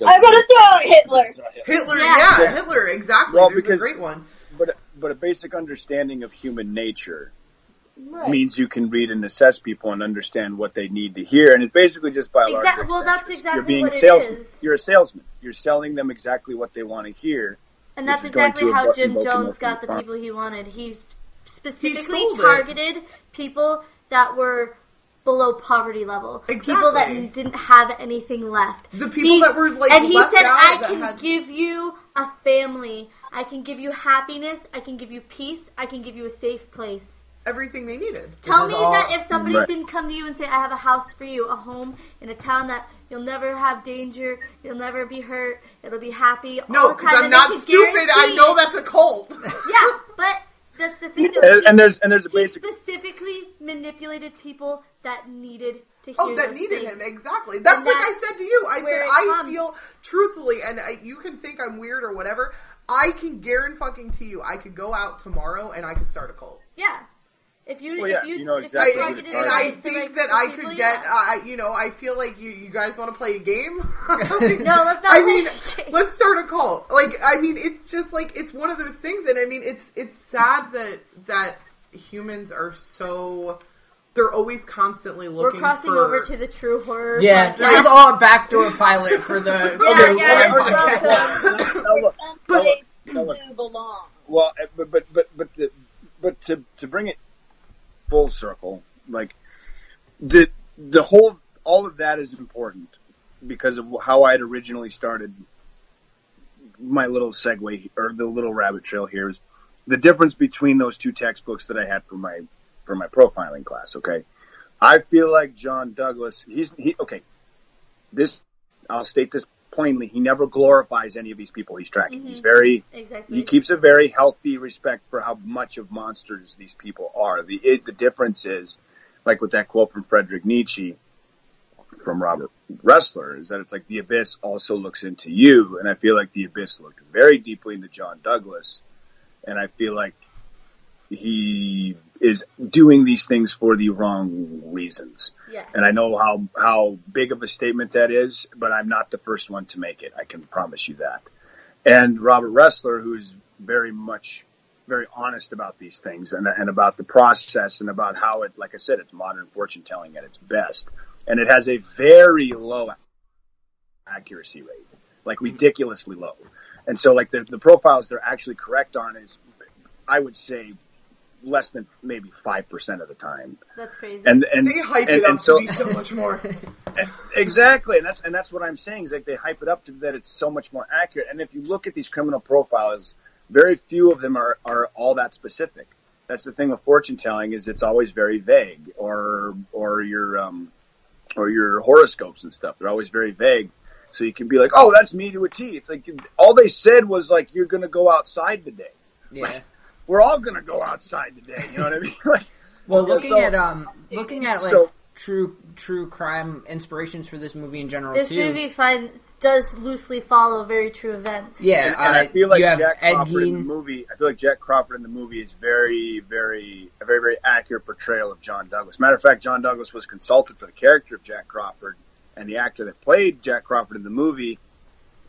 S1: throw out Hitler.
S9: Hitler,
S7: Yeah.
S9: yeah, Hitler, exactly.
S10: Well,
S9: There's a great one.
S10: But but a basic understanding of human nature
S1: Right.
S10: means you can read and assess people and understand what they need to hear, and it's basically just by a large
S7: Exact- well, that's
S10: extension.
S7: exactly
S10: You're being
S7: what
S10: salesman.
S7: is.
S10: You're a salesman. You're selling them exactly what they want to hear.
S7: And that's exactly how Jim Jones got the
S10: from-
S7: people he wanted. He specifically
S9: sold it.
S7: targeted people that were below poverty level. People that didn't have anything left.
S9: The people that were, like,
S7: and he
S9: left
S7: said,
S9: out
S7: "I can
S9: had-
S7: give you a family. I can give you happiness. I can give you peace. I can give you a safe place."
S9: Everything they needed.
S7: Tell me
S8: all-
S7: that if somebody
S10: Right.
S7: didn't come to you and say, I have a house for you, a home in a town that you'll never have danger, you'll never be hurt, it'll be happy.
S9: No, because I'm not
S7: could
S9: stupid. I know that's a cult.
S7: Yeah, but that's the thing. though.
S10: And,
S7: He-
S10: and there's and there's a
S7: he
S10: basic
S7: specifically manipulated people that needed to
S9: Oh, that needed
S7: things.
S9: him exactly. That's
S7: And
S9: like I said to you. I said I
S7: comes.
S9: feel truthfully, and I, you can think I'm weird or whatever. I can guarantee fucking to you, I could go out tomorrow and I could start a cult.
S7: Yeah. If you,
S10: Well,
S7: if
S10: yeah,
S7: you,
S10: you know
S7: if
S10: exactly
S7: you
S9: I,
S10: who
S7: targeted
S9: and I
S7: right to the
S9: think that I could get.
S7: yeah.
S9: Uh, you know, I feel like you you guys want to play a game.
S7: No, let's not
S9: I
S7: play
S9: mean,
S7: a game.
S9: let's start a cult. Like, I mean, it's just like it's one of those things, and I mean, it's it's sad that that humans are so. They're always constantly looking.
S7: We're crossing
S9: for,
S7: over to the true horror.
S8: Yeah,
S7: podcast.
S8: this is all a backdoor pilot for the.
S7: Yeah,
S8: the
S7: yeah,
S8: horror
S7: it's
S8: podcast.
S7: welcome.
S10: now look,
S1: Some
S10: now look,
S1: place
S10: now look.
S1: to belong.
S10: Well, but but but but the, but to to bring it full circle, like the the whole all of that is important because of how I had originally started my little segue or the little rabbit trail here is the difference between those two textbooks that I had for my for my profiling class. Okay, I feel like John Douglas. He's he okay. this I'll state this plainly. He never glorifies any of these people he's tracking. He's mm-hmm. very
S7: Exactly.
S10: he keeps a very healthy respect for how much of monsters these people are. The it, the difference is, like with that quote from Friedrich Nietzsche from Robert Ressler, is that it's like the abyss also looks into you, and I feel like the abyss looked very deeply into John Douglas, and I feel like he is doing these things for the wrong reasons.
S7: yeah.
S10: And I know how how big of a statement that is, but I'm not the first one to make it. I can promise you that. And Robert Ressler, who's very much very honest about these things and, and about the process and about how it, like I said, it's modern fortune telling at its best, and it has a very low accuracy rate, like ridiculously low. And so, like the the profiles they're actually correct on is, I would say, less than maybe five percent of the time.
S7: That's crazy.
S10: And and
S9: They hype
S10: and,
S9: it up
S10: and so,
S9: to be so much more.
S10: Exactly, and that's and that's what I'm saying is like they hype it up to that it's so much more accurate. And if you look at these criminal profiles, very few of them are are all that specific. That's the thing with fortune telling is it's always very vague, or or your um or your horoscopes and stuff. They're always very vague. So you can be like, oh, that's me to a T. It's like all they said was like you're going to go outside today.
S8: Yeah.
S10: We're all going to go outside today. You know what I mean? like,
S8: Well, looking
S10: so-
S8: at um, looking at like
S10: So-
S8: true true crime inspirations for this movie in general
S7: this
S8: too.
S7: movie finds does loosely follow very true events.
S8: yeah,
S10: and, and I
S8: uh,
S10: feel like Jack
S8: Ed
S10: Crawford in the movie. I feel like Jack Crawford in the movie is very, very a very, very accurate portrayal of John Douglas. Matter of fact, John Douglas was consulted for the character of Jack Crawford, and the actor that played Jack Crawford in the movie,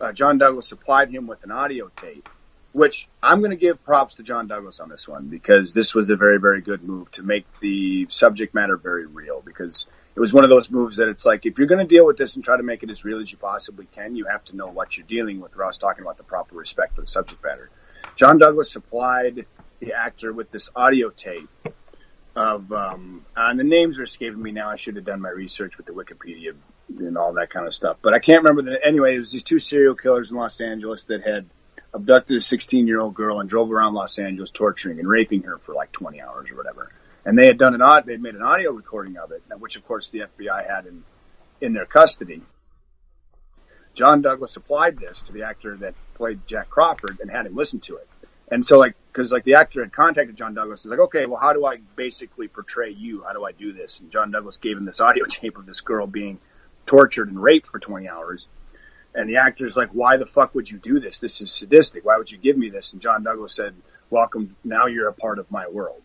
S10: uh, John Douglas supplied him with an audio tape. Which I'm going to give props to John Douglas on this one because this was a very, very good move to make the subject matter very real. Because it was one of those moves that it's like if you're going to deal with this and try to make it as real as you possibly can, you have to know what you're dealing with. Was talking about the proper respect for the subject matter. John Douglas supplied the actor with this audio tape of, um, and the names are escaping me now. I should have done my research with the Wikipedia and all that kind of stuff, but I can't remember the. Anyway, it was these two serial killers in Los Angeles that had abducted a 16 year old girl and drove around Los Angeles torturing and raping her for like 20 hours or whatever. And they had done an odd, they'd made an audio recording of it, which of course the FBI had in, in their custody. John Douglas supplied this to the actor that played Jack Crawford and had him listen to it. And so like, cause like the actor had contacted John Douglas, he's like, okay, well how do I basically portray you? How do I do this? And John Douglas gave him this audio tape of this girl being tortured and raped for 20 hours. And the actor's like, why the fuck would you do this? This is sadistic. Why would you give me this? And John Douglas said, welcome. Now you're a part of my world.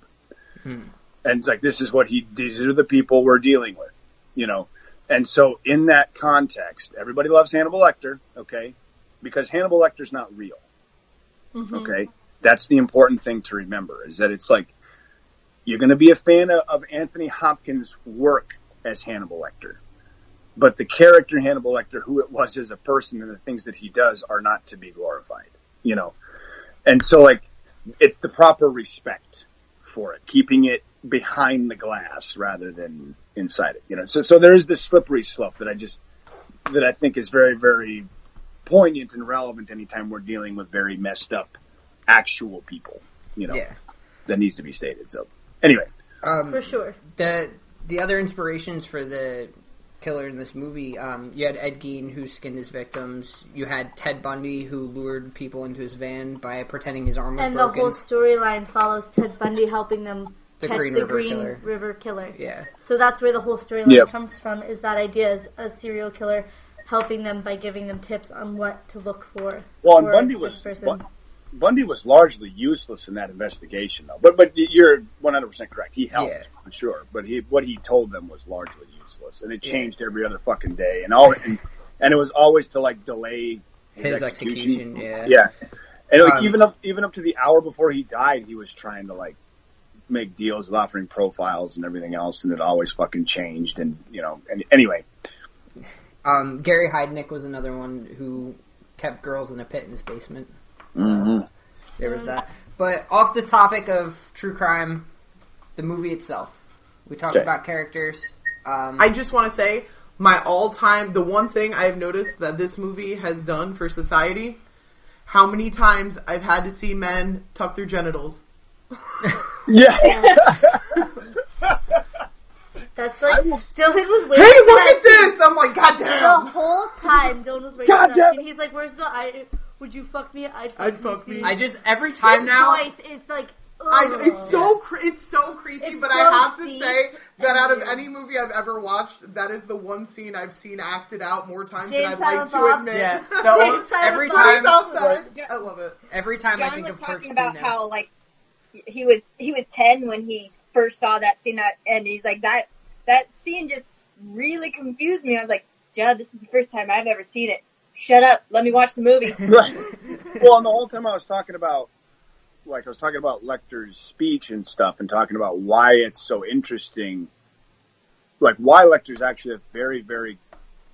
S10: Hmm. And it's like, this is what he, these are the people we're dealing with, you know? And so in that context, everybody loves Hannibal Lecter, okay? Because Hannibal Lecter's not real. Mm-hmm. Okay? That's the important thing to remember is that it's like, you're going to be a fan of, of Anthony Hopkins' work as Hannibal Lecter but the character Hannibal Lecter, who it was as a person and the things that he does are not to be glorified, you know? And so like, it's the proper respect for it, keeping it behind the glass rather than inside it, you know? So, so there is this slippery slope that I just, that I think is very, very poignant and relevant anytime we're dealing with very messed up actual people, you know?
S8: Yeah.
S10: That needs to be stated. So anyway,
S8: Um,
S7: For sure.
S8: the the other inspirations for the killer in this movie, um, you had Ed Gein who skinned his victims. You had Ted Bundy who lured people into his van by pretending his arm was
S7: And
S8: broken.
S7: And the whole storyline follows Ted Bundy helping them
S8: The
S7: catch
S8: Green
S7: the
S8: River
S7: Green
S8: Killer.
S7: River Killer.
S8: yeah,
S7: So that's where the whole storyline
S10: Yep.
S7: comes from. Is that idea is a serial killer helping them by giving them tips on what to look for.
S10: Well, and
S7: for
S10: Bundy
S7: this
S10: was
S7: person.
S10: Bun- Bundy was largely useless in that investigation, though. But but you're 100 percent correct. He helped
S8: Yeah.
S10: for sure, but he what he told them was largely useless, and it changed every other fucking day, and all and, and it was always to like delay
S8: his execution. Yeah,
S10: Yeah, and like
S8: Um,
S10: even up even up to the hour before he died, he was trying to like make deals with offering profiles and everything else, and it always fucking changed. And you know, and anyway,
S8: Um, Gary Heidnik was another one who kept girls in a pit in his basement. So
S10: Mm-hmm.
S8: there was that. But off the topic of true crime, the movie itself. We talked
S10: Okay.
S8: about characters. Um,
S9: I just want to say my all-time the one thing I've noticed that this movie has done for society how many times I've had to see men tuck their genitals.
S10: yeah,
S7: That's like
S10: will-
S7: Dylan was waiting.
S9: Hey, look
S7: that
S9: at this!
S7: scene.
S9: I'm like, God
S7: The whole time Dylan was waiting
S10: God
S7: for that
S10: damn
S7: scene. He's like, "Where's the I? Would you fuck me? I'd fuck,
S9: I'd
S7: me."
S9: fuck me.
S7: scene.
S8: I just every time
S7: His
S8: now.
S7: voice is like.
S9: I,
S7: ugh.
S9: it's so cre- it's so creepy,
S7: It's
S9: but
S7: so
S9: I have to say that out of any movie I've ever watched, that is the one scene I've seen acted out more times
S7: Jane
S9: than I'd like
S7: Silent
S9: to admit.
S8: Yeah,
S7: Jane
S8: the,
S7: Silent
S8: every
S7: Bob.
S8: time,
S9: outside. I love it.
S8: every time I
S1: John
S8: think
S1: was
S8: of
S1: talking
S8: 2
S1: about
S8: now.
S1: how like he was he was ten when he first saw that scene, that, and he's like that that scene just really confused me. I was like, Judd, this is the first time I've ever seen it. Shut up, let me watch the movie.
S10: Right. Well, and the whole time I was talking about, like, I was talking about Lecter's speech and stuff, and talking about why it's so interesting. Like, why Lecter's actually a very, very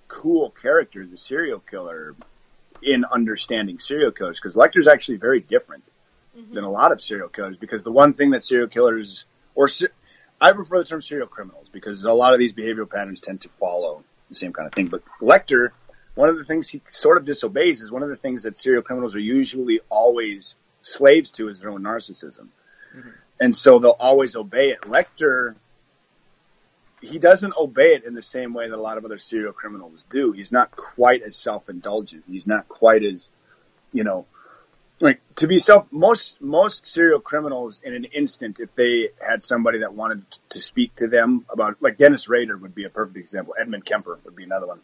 S10: cool character, the serial killer, in understanding serial killers, because Lecter's actually very different mm-hmm. than a lot of serial killers. Because the one thing that serial killers, or se- I prefer the term serial criminals, because a lot of these behavioral patterns tend to follow the same kind of thing. But Lecter, one of the things he sort of disobeys is one of the things that serial criminals are usually always slaves to is their own narcissism. Mm-hmm. And so they'll always obey it. Lecter, he doesn't obey it in the same way that a lot of other serial criminals do. He's not quite as self-indulgent. He's not quite as, you know, like to be self, most, most serial criminals in an instant, if they had somebody that wanted to speak to them about, like Dennis Rader would be a perfect example. Edmund Kemper would be another one.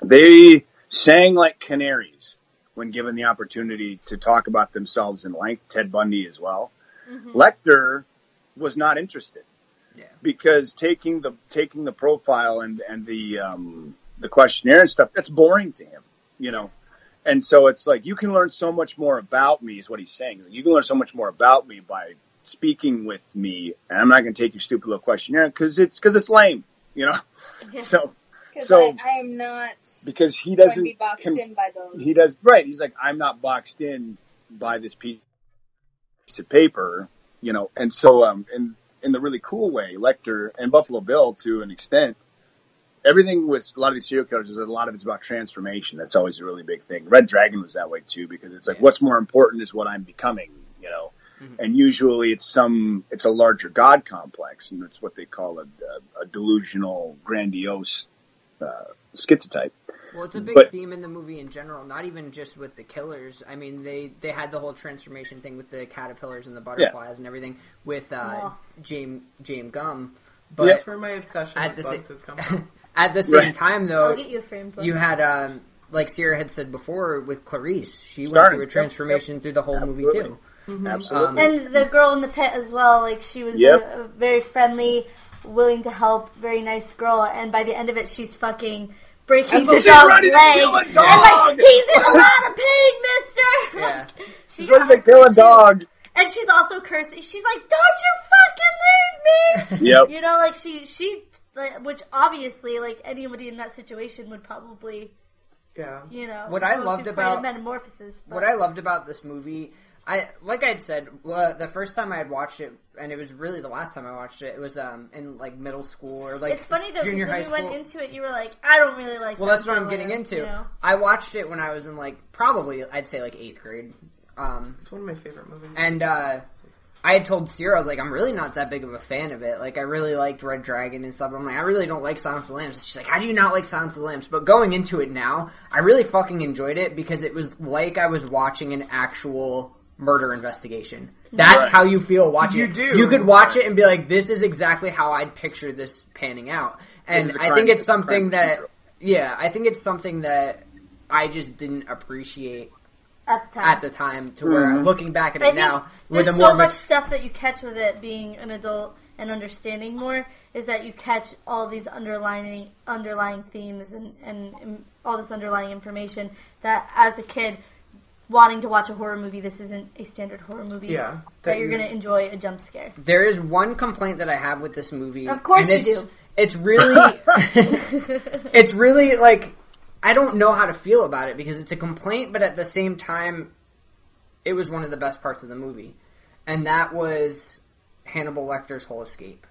S10: They sang like canaries when given the opportunity to talk about themselves in length. Ted Bundy as well. Lecter was not interested
S8: Yeah.
S10: because taking the taking the profile and and the um, the questionnaire and stuff that's boring to him, you know. And so it's like you can learn so much more about me is what he's saying. You can learn so much more about me by speaking with me, and I'm not going to take your stupid little questionnaire because it's because it's lame, you know.
S7: Yeah.
S10: So
S1: Because
S10: So-
S1: I, I am not
S10: because he doesn't
S1: be boxed
S10: con-
S1: in by those.
S10: he does right. He's like, I'm not boxed in by this piece of paper, you know. And so, um, in in the really cool way, Lecter and Buffalo Bill, to an extent, everything with a lot of these serial killers is a lot of it's about transformation. That's always a really big thing. Red Dragon was that way too, because it's like,
S8: Yeah.
S10: what's more important is what I'm becoming, you know. And usually it's some, it's a larger God complex, and it's what they call a, a, a delusional, grandiose uh, schizotype.
S8: Well, it's a big
S10: But-
S8: theme in the movie in general, not even just with the killers. I mean, they they had the whole transformation thing with the caterpillars and the butterflies and everything with uh,
S7: Wow.
S8: James James Gumb. But
S9: That's where my obsession
S8: at
S9: with
S8: the
S9: bugs
S8: sa-
S9: has come from.
S8: at the same
S10: Right.
S8: time,
S7: I'll
S8: though,
S7: get you a framed one.
S8: you had um, like Sierra had said before with Clarice, she went through a
S10: Yep,
S8: transformation through the whole movie
S10: Absolutely.
S8: too.
S10: Absolutely.
S7: And the girl in the pit as well, like she was
S10: Yep.
S7: a, a very friendly, willing to help, very nice girl. And by the end of it, she's fucking breaking the
S10: she's
S7: dog's
S10: ready to
S7: leg,
S10: kill a
S7: and like he's in a lot of pain, Mister.
S8: Yeah.
S7: Like, she
S10: He's ready to kill a dog.
S7: And she's also cursing. She's like, "Don't you fucking leave me!"
S10: Yep.
S7: You know, like she she, like, which obviously, like anybody in that situation would probably,
S9: Yeah.
S7: you know,
S8: What I loved
S7: through a
S8: about-
S7: metamorphosis. But
S8: What I loved about this movie, I like I'd said uh, the first time I had watched it, and it was really the last time I watched it. It was um, in like middle school or like
S7: it's funny though because
S8: junior
S7: when
S8: high
S7: you
S8: school.
S7: went into it, you were like, "I don't really like."
S8: well, that's what I'm getting into.
S7: You know?
S8: I watched it when I was in like probably I'd say like eighth grade, um,
S9: It's one of my favorite movies.
S8: and uh, I had told Sierra I was like, I'm really not that big of a fan of it. Like I really liked Red Dragon and stuff. I'm like, I really don't like Silence of the Lambs. She's like, How do you not like Silence of the Lambs? But going into it now, I really fucking enjoyed it because it was like I was watching an actual murder investigation. That's
S10: Right.
S8: how you feel watching
S9: You
S8: it.
S9: do.
S8: You could watch it and be like, This is exactly how I'd picture this panning out. And
S10: It's a
S8: I think it's
S10: it's a crime
S8: something that
S10: procedural.
S8: yeah, I think it's something that I just didn't appreciate
S7: At the time.
S8: at the time to where
S10: Mm-hmm.
S8: looking back at
S7: I
S8: it now
S7: there's
S8: with
S7: so
S8: more
S7: much
S8: mat-
S7: stuff that you catch with it being an adult and understanding more is that you catch all these underlying underlying themes and, and, and all this underlying information that as a kid wanting to watch a horror movie this isn't a standard horror movie
S9: Yeah,
S7: that,
S9: that
S7: you're going to enjoy a jump scare
S8: There is one complaint that I have with this movie.
S7: Of course
S8: and
S7: you
S8: it's,
S7: do.
S8: It's really, it's really like I don't know how to feel about it because it's a complaint, but at the same time, it was one of the best parts of the movie, and that was Hannibal Lecter's whole escape.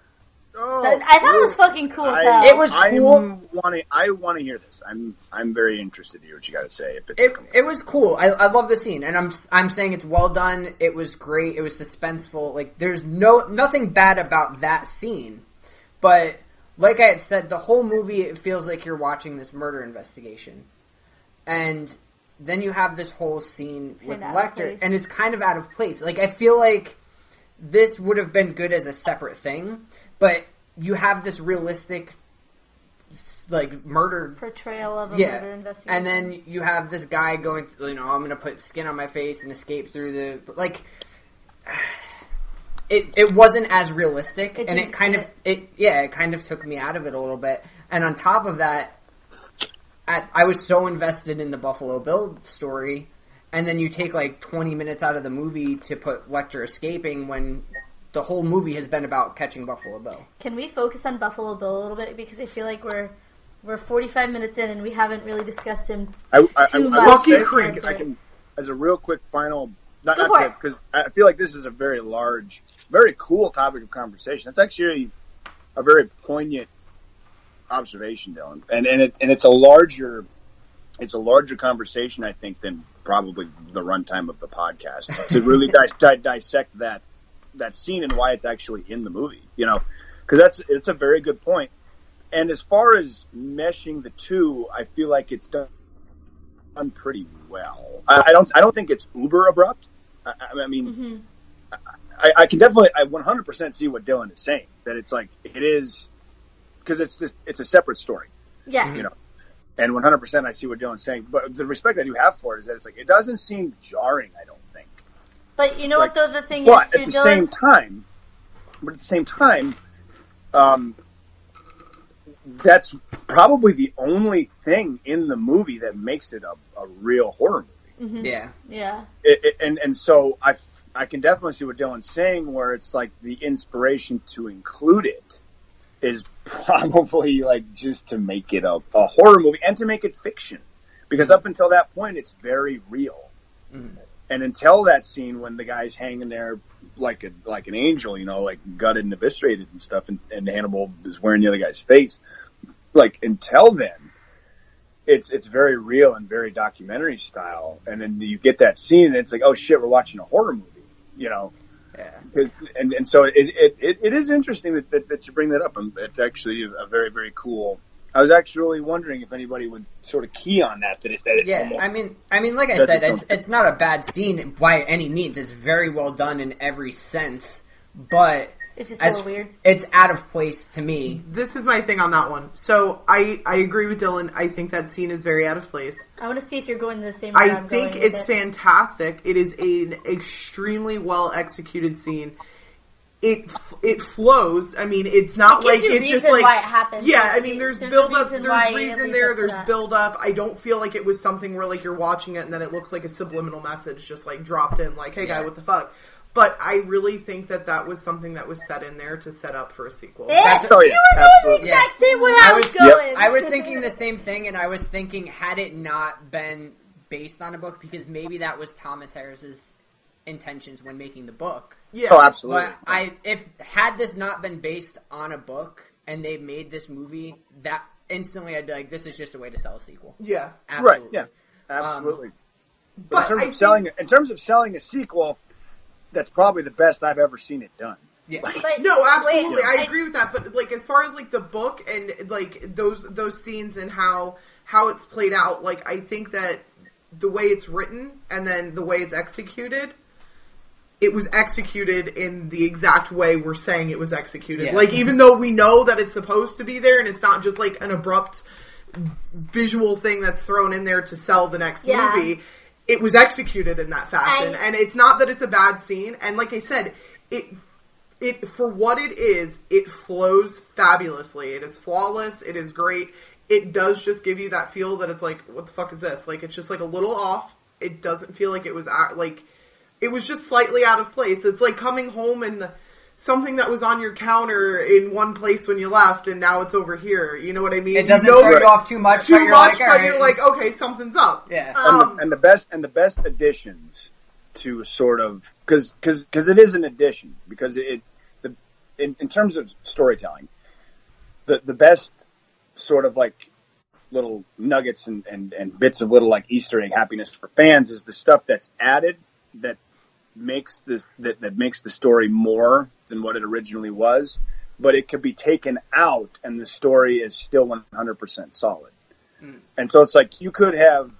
S10: Oh,
S7: That- I thought it was fucking cool as
S10: I,
S7: hell.
S8: It was cool.
S10: I'm wanting, I want to hear this. I'm I'm very interested to hear what you got to say. If it's
S8: It, it was cool. I, I love the scene, and I'm I'm saying it's well done. It was great. It was suspenseful. Like there's no nothing bad about that scene, but like I had said, the whole movie it feels like you're watching this murder investigation, and then you have this whole scene with
S7: Kinda
S8: Lecter, and it's kind of out of place. Like I feel like this would have been good as a separate thing, but you have this realistic, s- like murder
S7: Portrayal of a
S8: yeah,
S7: murder investigation.
S8: and then you have this guy going. You know, I'm going to put skin on my face and escape through the like. It it wasn't as realistic,
S7: It
S8: and it kind of it yeah, it kind of took me out of it a little bit. And on top of that, at, I was so invested in the Buffalo Bill story, and then you take like 20 minutes out of the movie to put Lecter escaping when the whole movie has been about catching Buffalo Bill.
S7: Can we focus on Buffalo Bill a little bit because I feel like we're we're 45 minutes in and we haven't really discussed him.
S10: I, I, I, I
S7: Too
S10: will
S7: much
S9: Lucky
S10: say,
S9: Creek.
S10: I can, as a real quick final, not,
S7: Go
S10: not
S7: for
S10: to,
S7: it.
S10: because I feel like this is a very large, very cool topic of conversation. It's actually a very poignant observation, Dylan, and and it and it's a larger, it's a larger conversation, I think, than probably the runtime of the podcast to really dis- di- dissect that that scene and why it's actually in the movie. You know, because that's it's a very good point. And as far as meshing the two, I feel like it's done done pretty well. I, I don't I don't think it's uber abrupt. I, I I mean, I, I can definitely I 100% see what Dylan is saying that it's like it is because it's just it's a separate story,
S7: Yeah.
S10: you know. And 100% I see what Dylan's saying, but the respect I do have for it is that it's like it doesn't seem jarring. I don't think.
S7: But you know
S10: Like,
S7: what though the thing
S10: But
S7: is too,
S10: at the
S7: Dylan?
S10: same time, but at the same time, um, that's probably the only thing in the movie that makes it a, a real horror movie. Mm-hmm.
S8: Yeah,
S7: yeah.
S10: It, it, and and so I f- I can definitely see what Dylan's saying, where it's like the inspiration to include it is probably like just to make it a, a horror movie and to make it fiction, because up until that point it's very real. Mm-hmm. And until that scene when the guy's hanging there like a like an angel, you know, like gutted and eviscerated and stuff, and, and Hannibal is wearing the other guy's face, like until then, it's it's very real and very documentary style. And then you get that scene, and it's like, oh shit, we're watching a horror movie, you know.
S8: Yeah.
S10: And and so it it, it, it is interesting that, that, that you bring that up, and it's actually a very very cool. I was actually wondering if anybody would sort of key on that. That it, that it
S8: Yeah,
S10: almost-
S8: I mean, I mean, like I said,
S10: its
S8: it's it's not a bad scene by any means. It's very well done in every sense, but
S7: It's just a
S8: as
S7: little weird.
S8: it's out of place to me.
S9: This is my thing on that one. So I I agree with Dylan. I think that scene is very out of place.
S7: I want to see if you're going to the same way
S9: I
S7: I'm
S9: think
S7: going with
S9: it's
S7: it.
S9: fantastic. It is an extremely well executed scene. It it flows. I mean, it's not
S7: It
S9: like
S7: you
S9: it's just like
S7: why it happened.
S9: Yeah, I mean, there's,
S7: There's
S9: build up.
S7: reason
S9: There's reason there. There's
S7: that.
S9: build up. I don't feel like it was something where like you're watching it and then it looks like a subliminal message just like dropped in, like, "Hey, guy, what the fuck." But I really think that that was something that was set in there to set up for a sequel.
S7: That's,
S10: Oh, yeah,
S7: you were going
S10: absolutely.
S7: the exact same way
S8: I
S7: I was
S8: was-
S10: Yep.
S7: going.
S8: I was thinking the same thing, and I was thinking had it not been based on a book, because maybe that was Thomas Harris's intentions when making the book.
S9: Yeah.
S10: oh, absolutely.
S8: But I, if had this not been based on a book and they made this movie, that instantly I'd be like, this is just a way to sell a sequel.
S9: Yeah.
S10: right? Yeah, absolutely.
S9: Um, but
S10: But in terms
S9: I
S10: of
S9: think-
S10: selling, in terms of selling a sequel, that's probably the best I've ever seen it done.
S8: Yeah.
S7: But-
S9: No, absolutely.
S7: wait,
S9: I agree with that. But like, as far as like the book and like those those scenes and how how it's played out, like I think that the way it's written and then the way it's executed, it was executed in the exact way we're saying it was executed.
S8: Yeah.
S9: Like even though we know that it's supposed to be there and it's not just like an abrupt visual thing that's thrown in there to sell the next
S7: Yeah.
S9: movie. It was executed in that fashion,
S7: I-
S9: and it's not that it's a bad scene. And like I said, it it for what it is, it flows fabulously. It is flawless. It is great. It does just give you that feel that it's like, what the fuck is this? Like it's just like a little off. It doesn't feel like it was at, like it was just slightly out of place. It's like coming home and something that was on your counter in one place when you left, and now it's over here. You know what I mean?
S8: It doesn't
S9: you
S8: throw you off too much,
S9: too
S8: but you're
S9: much,
S8: like,
S9: but
S8: all
S9: you're like, okay, something's up.
S8: Yeah.
S10: and,
S9: Um,
S10: the, and the best and the best additions to sort of because because because it is an addition because it the in, in terms of storytelling the the best sort of like little nuggets and, and, and bits of little like Easter egg happiness for fans is the stuff that's added that makes this that, that makes the story more than what it originally was but it could be taken out and the story is still 100% solid. Hmm. And so it's like you could have.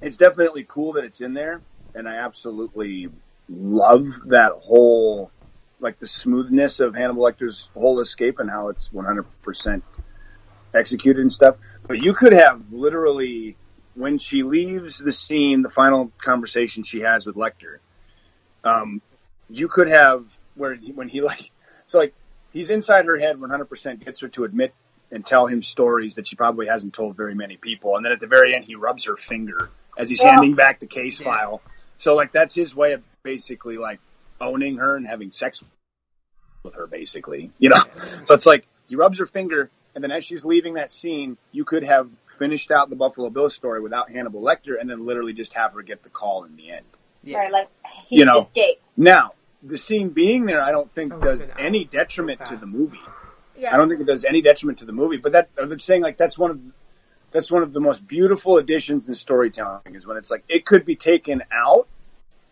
S10: It's definitely cool that it's in there, and I absolutely love that whole, like the smoothness of Hannibal Lecter's whole escape and how it's 100% executed and stuff. But you could have literally when she leaves the scene, the final conversation she has with Lecter. Um, you could have where he, when he like so like he's inside her head 100% gets her to admit and tell him stories that she probably hasn't told very many people. And then at the very end he rubs her finger as he's handing back the case file. So like that's his way of basically like owning her and having sex with her basically you know? So it's like he rubs her finger and then as she's leaving that scene you could have finished out the buffalo bill story without hannibal lecter and then literally just have her get the call in the end
S1: Or like he's
S10: You know.
S1: escaped.
S10: now the scene being there i don't think
S9: Oh,
S10: does
S9: good.
S10: any
S9: So
S10: detriment to the movie
S7: Yeah.
S10: I don't think it does any detriment to the movie, but that they're saying like that's one of that's one of the most beautiful additions in storytelling is when it's like it could be taken out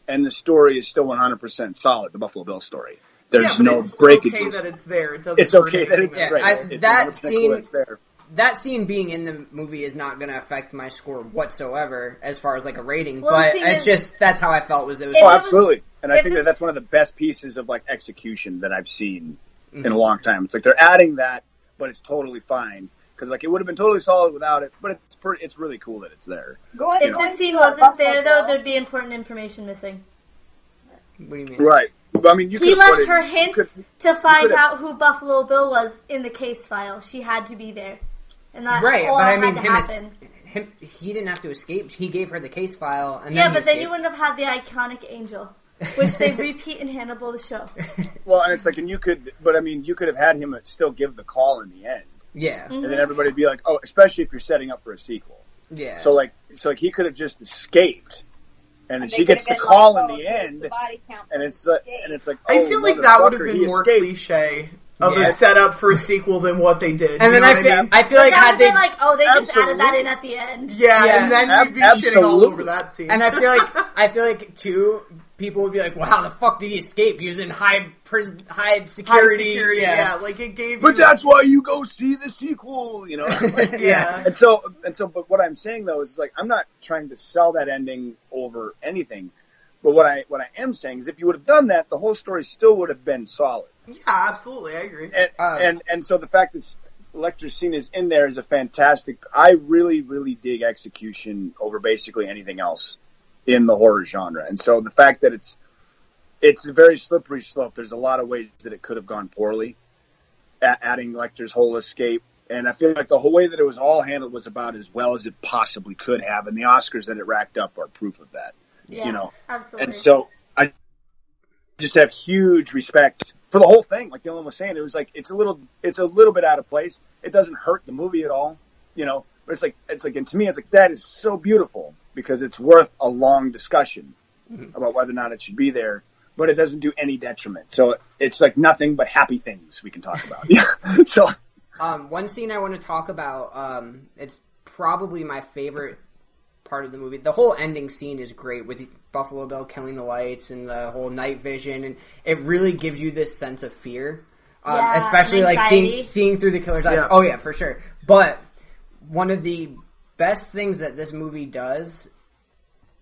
S10: and the story is still 100% solid, the Buffalo Bill story. There's
S9: yeah, but
S10: no
S9: it's
S10: breakages.
S9: okay that it's there. It doesn't
S10: it's okay that it's
S8: Yeah,
S10: right.
S8: I-
S10: It's
S8: that
S10: 100% cool
S8: scene-
S10: it's there.
S8: That scene being in the movie is not going to affect my score whatsoever as far as like a rating.
S7: Well,
S8: but it's
S7: is-
S8: just that's how I felt was it was.
S10: Oh,
S7: it
S10: absolutely. And I think that that's one of the best pieces of like execution that I've seen in
S8: Mm-hmm.
S10: a long time. It's like they're adding that, but it's totally fine because like it would have been totally solid without it. But it's pretty, it's really cool that it's there.
S1: Going,
S7: If
S1: going
S7: the scene wasn't there, though, there'd be important information missing.
S8: what do you mean?
S10: Right. But, I mean, you
S7: He
S10: could have put
S7: left her
S10: you
S7: hints
S10: could-
S7: to find out who Buffalo Bill was in the case file. She had to be there, and that's
S8: Right,
S7: all
S8: but I
S7: had
S8: mean
S7: to
S8: him, as,
S7: happen.
S8: him. He didn't have to escape. He gave her the case file, and
S7: yeah,
S8: then he
S7: but then you
S8: escaped.
S7: wouldn't have had the iconic angel, which they repeat in Hannibal the show.
S10: Well, and it's like, and you could, but I mean, you could have had him still give the call in the end,
S8: Yeah,
S7: Mm-hmm.
S10: and then everybody'd be like, oh, especially if you're setting up for a sequel.
S8: yeah.
S10: So like, so like he could have just escaped, and then she gets the call
S1: like,
S10: in
S1: oh,
S10: the end,
S1: the body count
S10: and it's uh, and it's like,
S9: I
S10: oh,
S9: feel like that would have
S10: motherfucker,
S9: been more
S10: escaped.
S9: cliche of
S10: Yeah.
S9: a setup for a sequel than what they did.
S8: and
S9: you
S8: then
S9: know
S8: I
S9: what
S8: feel,
S9: I mean?
S8: I feel like had they
S7: been like, oh, they just added that in at the end.
S9: yeah,
S8: Yeah.
S9: and then
S10: Ab-
S9: you'd be shitting all over that scene.
S8: And I feel like I feel like too people would be like, "Well, how the fuck did he escape? He was in high prison, high
S9: high
S8: security."
S9: security,
S8: yeah.
S9: yeah. like it gave.
S10: But
S9: you,
S10: that's why you go see the sequel, you know.
S9: yeah.
S10: And so, and so, but what I'm saying though is like, I'm not trying to sell that ending over anything. But what I what I am saying is, if you would have done that, the whole story still would have been solid.
S9: Yeah, absolutely, I agree.
S10: And
S8: Um,
S10: and and so the fact that Lecter's scene is in there is a fantastic. I really really dig execution over basically anything else in the horror genre. And so the fact that it's it's a very slippery slope. There's a lot of ways that it could have gone poorly. A- adding Lecter's whole escape. And I feel like the whole way that it was all handled was about as well as it possibly could have, and the Oscars that it racked up are proof of that.
S7: Yeah,
S10: You know,
S7: absolutely.
S10: And so I just have huge respect for the whole thing. Like Dylan was saying, it was like it's a little it's a little bit out of place. It doesn't hurt the movie at all, you know. But it's like it's like and to me it's like that is so beautiful because it's worth a long discussion about whether or not it should be there. But it doesn't do any detriment. So it's like nothing but happy things we can talk about. Yeah. so
S8: Um, one scene I want to talk about. Um, it's probably my favorite part of the movie. The whole ending scene is great with Buffalo Bill killing the lights and the whole night vision, and it really gives you this sense of fear. Um,
S7: Yeah,
S8: especially like seeing seeing through the killer's eyes.
S9: Yeah.
S8: Oh yeah, for sure. But one of the best things that this movie does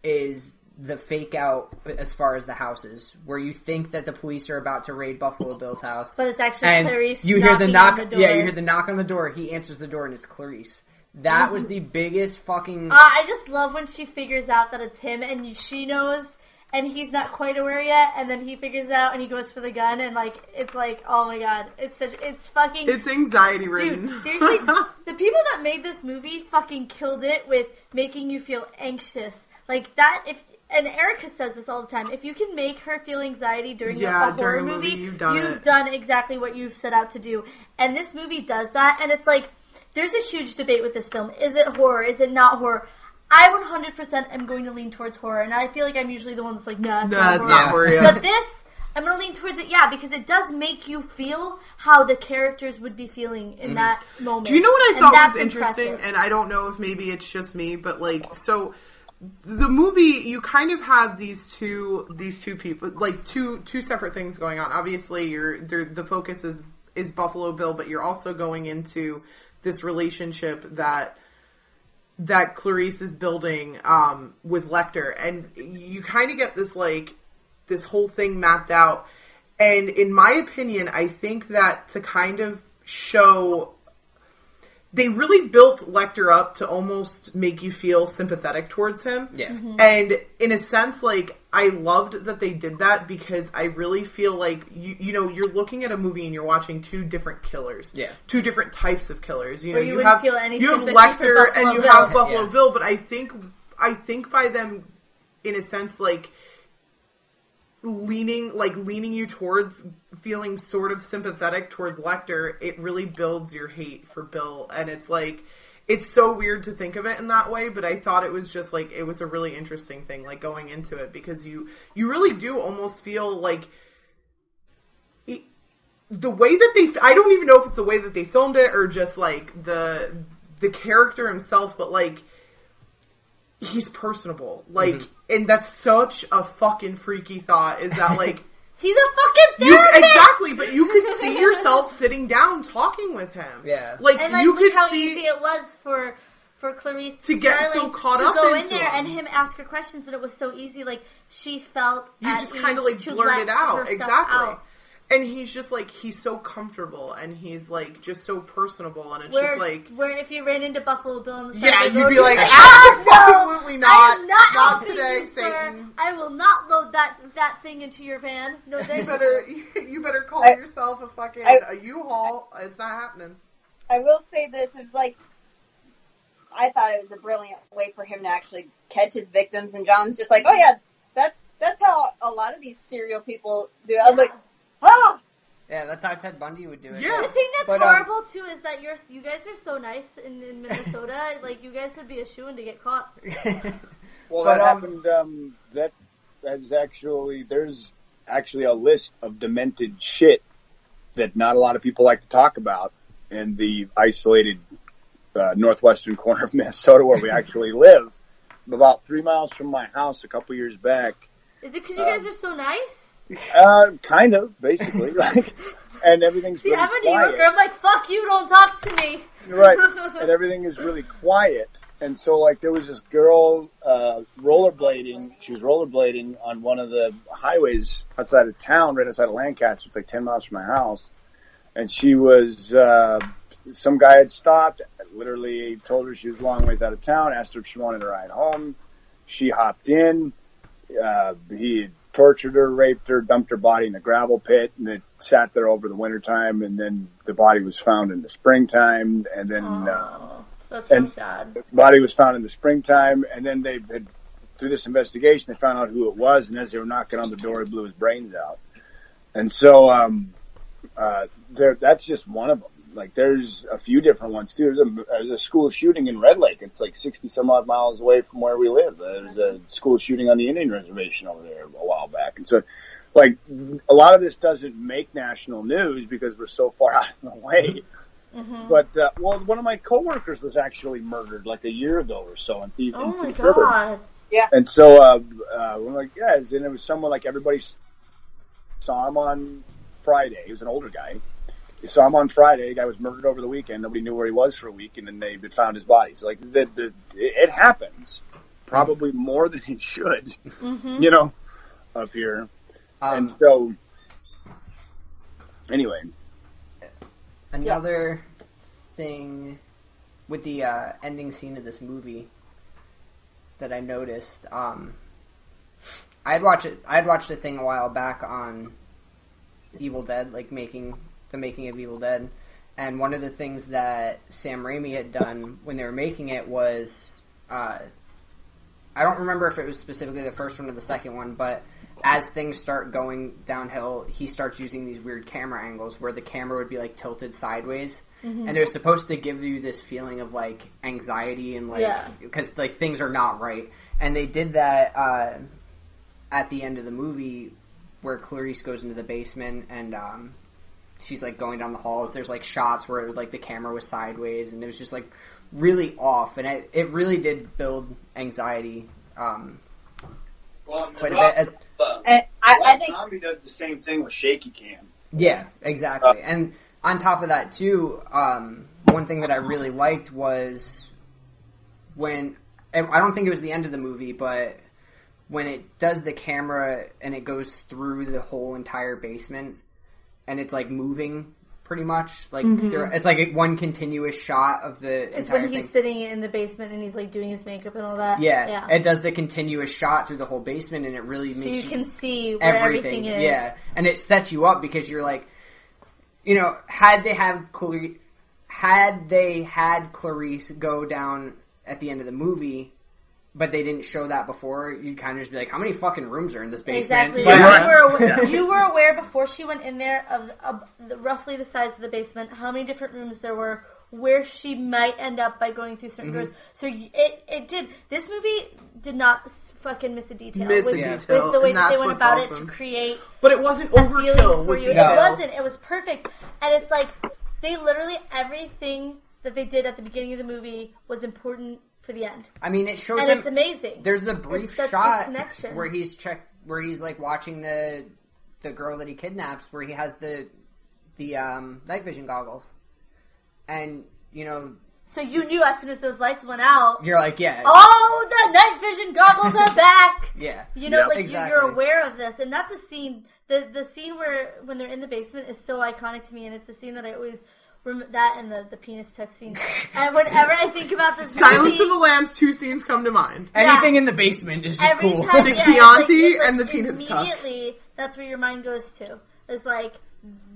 S8: is the fake out as far as the houses, where you think that the police are about to raid Buffalo Bill's house,
S7: But it's actually
S8: and
S7: Clarice
S8: you hear the knock.
S7: on the door.
S8: Yeah, you hear the knock on the door. He answers the door, and it's Clarice. That was the biggest fucking.
S7: Uh, I just love when she figures out that it's him and she knows and he's not quite aware yet and then he figures it out and he goes for the gun and like it's like oh my god it's such it's fucking
S9: It's anxiety ridden.
S7: dude seriously the people that made this movie fucking killed it with making you feel anxious like that if and Erica says this all the time if you can make her feel anxiety during
S9: Yeah,
S7: a, a horror
S9: during
S7: movie,
S9: movie, you've done it.
S7: done exactly what you've set out to do and this movie does that and it's like there's a huge debate with this film. Is it horror? Is it not horror? I 100% am going to lean towards horror, and I feel like I'm usually the one that's like, nah, it's
S9: Nah,
S7: not
S9: it's
S7: horror.
S9: not horror, yeah.
S7: But this, I'm going to lean towards it, yeah, because it does make you feel how the characters would be feeling in mm-hmm. that moment.
S9: Do you know what I thought was interesting?
S7: impressive.
S9: And I don't know if maybe it's just me, but like, so the movie, you kind of have these two, these two people, like two, two separate things going on. Obviously, you're the focus is is Buffalo Bill, but you're also going into this relationship that that Clarice is building um, with Lecter, and you kind of get this like this whole thing mapped out. And in my opinion, I think that to kind of show they really built Lecter up to almost make you feel sympathetic towards him.
S8: Yeah. Mm-hmm.
S9: And in a sense, like I loved that they did that because I really feel like you you know you're looking at a movie and you're watching two different killers.
S8: Yeah.
S9: Two different types of killers. You know,
S7: Where you
S9: you, have
S7: feel any
S9: you have Lecter and you
S7: Bill.
S9: have Buffalo
S8: Yeah.
S9: Bill, but I think I think by them in a sense like leaning like leaning you towards feeling sort of sympathetic towards Lecter, it really builds your hate for Bill and it's like it's so weird to think of it in that way, but I thought it was just like it was a really interesting thing like going into it because you you really do almost feel like the way that they I don't even know if it's the way that they filmed it or just like the the character himself, but like he's personable. Like mm-hmm. And that's such a fucking freaky thought is that like
S7: He's a fucking
S9: you,
S7: therapist.
S9: exactly, but you could see yourself sitting down talking with him.
S8: Yeah.
S9: Like,
S7: and like
S9: you could
S7: how
S9: see
S7: easy it was for for Clarice
S9: To get
S7: Starling
S9: so caught
S7: to
S9: up
S7: go in
S9: into
S7: there and
S9: him.
S7: him ask her questions, and it was so easy. Like she felt
S9: you just kind of like
S7: to
S9: blurt
S7: let
S9: it out exactly
S7: out.
S9: And he's just like he's so comfortable and he's like just so personable and it's
S7: Where,
S9: just like
S7: where if you ran into Buffalo Bill on the side
S9: Yeah,
S7: of the
S9: you'd
S7: road,
S9: be like,
S7: "Ah, no,
S9: "Absolutely not.
S7: Not,
S9: Not today,
S7: you, sir.
S9: Satan."
S7: I will not load that that thing into your van. No,
S9: you
S7: thank you.
S9: better you better call
S1: I-
S9: yourself a fucking
S1: I-
S9: a U-Haul. It's not happening.
S1: I will say this: it's like I thought it was a brilliant way for him to actually catch his victims, and John's just like, "Oh yeah, that's that's how a lot of these serial people do." it. I was like, "Ah,
S8: Yeah, that's how Ted Bundy would do it.
S9: Yeah.
S7: The thing that's
S8: But, um,
S7: horrible too is that you're you guys are so nice in, in Minnesota. like you guys would be a shoe in to get caught.
S10: Well,
S8: But,
S10: that
S8: um,
S10: happened. Um, that that is actually there's actually a list of demented shit that not a lot of people like to talk about in the isolated uh, northwestern corner of Minnesota where we actually live. About three miles from my house, a couple years back,
S7: Is it because you guys are so nice?
S10: Uh, kind of basically, like, and everything's
S7: See,
S10: really
S7: I'm a New
S10: quiet.
S7: Yorker. I'm like, fuck you, don't talk to me.
S10: right. And everything is really quiet. And so like there was this girl uh rollerblading. She was rollerblading on one of the highways outside of town right outside of lancaster. It's like 10 miles from my house. And she was uh some guy had stopped. Literally told her she was a long ways out of town asked her if she wanted to ride home. She hopped in. Uh he tortured her raped her dumped her body in a gravel pit and it sat there over the winter time and then the body was found in the springtime and then uh,
S7: That's so
S10: And-
S7: sad.
S10: body was found in the springtime, and then they had through this investigation they found out who it was, and as they were knocking on the door, he blew his brains out. And so, um, uh, there that's just one of them. Like there's a few different ones too. There's a, there's a school shooting in Red Lake. It's like 60 some odd miles away from where we live. There's a school shooting on the Indian reservation over there a while back. And so, like, a lot of this doesn't make national news because we're so far out of the way. But uh, well, one of my coworkers was actually murdered like a year ago or so in Thief,
S7: Oh
S10: in
S7: my
S10: Thief River.
S7: god.
S10: And so uh, uh, we're like, yeah, and it was someone like everybody saw him on Friday. He was an older guy. They saw him on Friday. The guy was murdered over the weekend. Nobody knew where he was for a week, and then they had found his body. So like, the, the, it happens probably more than it should, you know, up here.
S8: Um,
S10: and so, anyway,
S8: Another thing with the uh, ending scene of this movie that I noticed, um, I'd watch it. I'd watched a thing a while back on Evil Dead, like making the making of Evil Dead, and one of the things that Sam Raimi had done when they were making it was, uh, I don't remember if it was specifically the first one or the second one, but as things start going downhill, he starts using these weird camera angles where the camera would be like tilted sideways, and it was supposed to give you this feeling of like anxiety and like
S7: Yeah.
S8: because like things are not right. And they did that uh, at the end of the movie where Clarice goes into the basement and um, she's like going down the halls. There's like shots where it was like the camera was sideways and it was just like really off, and it, it really did build anxiety um, quite a bit. As,
S1: And I, I think
S10: Zombie does the same thing with shaky cam.
S8: Yeah, exactly. and on top of that too, um, one thing that I really liked was when I don't think it was the end of the movie, but when it does the camera and it goes through the whole entire basement and it's like moving pretty much like there, it's like one continuous shot of the
S7: Mm-hmm. It's when he's
S8: thing.
S7: sitting in the basement and he's like doing his makeup and all that.
S8: Yeah,
S7: yeah.
S8: it does the continuous shot through the whole basement, and it really
S7: so
S8: makes
S7: you can see where everything, is.
S8: Yeah, and it sets you up because you're like, you know, had they have Clarice, had they had Clarice go down at the end of the movie, but they didn't show that before, you'd kind of just be like, how many fucking rooms are in this basement?
S7: Exactly.
S8: But-
S7: You, were aware, you were aware before she went in there of, of the, roughly the size of the basement, how many different rooms there were, where she might end up by going through certain
S8: Mm-hmm.
S7: doors. So y- it it did. This movie did not fucking miss a detail.
S9: Miss a
S7: with,
S9: detail,
S7: with the way that they went about
S9: awesome.
S7: it to create
S9: But it wasn't
S7: a
S9: overkill with
S7: you.
S9: details.
S7: It wasn't. It was perfect, and it's like they literally everything that they did at the beginning of the movie was important for the end,
S8: I mean, it shows
S7: and
S8: him.
S7: it's amazing.
S8: There's a brief
S7: It's such a
S8: shot
S7: connection.
S8: where he's check where he's like watching the the girl that he kidnaps, where he has the the um, night vision goggles, and you know
S7: So you knew as soon as those lights went out.
S8: you're like, yeah,
S7: Oh, the night vision goggles are back.
S8: yeah,
S7: You know,
S10: Yep.
S7: like
S8: Exactly.
S7: you, you're aware of this, and that's a scene. The the scene where when they're in the basement is so iconic to me, and it's the scene that I always rem- that and the the penis tuck scene. and whenever I think about this,
S9: Silence
S7: movie,
S9: of the Lambs. Two scenes come to mind.
S8: anything in the basement is just
S7: every
S8: cool.
S7: time
S9: The
S7: yeah, it's
S9: Chianti
S7: it's
S9: and the penis tuck.
S7: Immediately, that's where your mind goes to. It's like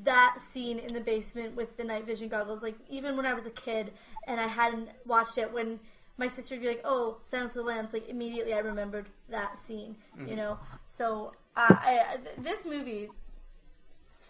S7: that scene in the basement with the night vision goggles. Like even when I was a kid and I hadn't watched it, when my sister would be like, "Oh, Silence of the Lambs," like immediately I remembered that scene.
S9: Mm-hmm.
S7: You know, so uh, I, I, this movie, is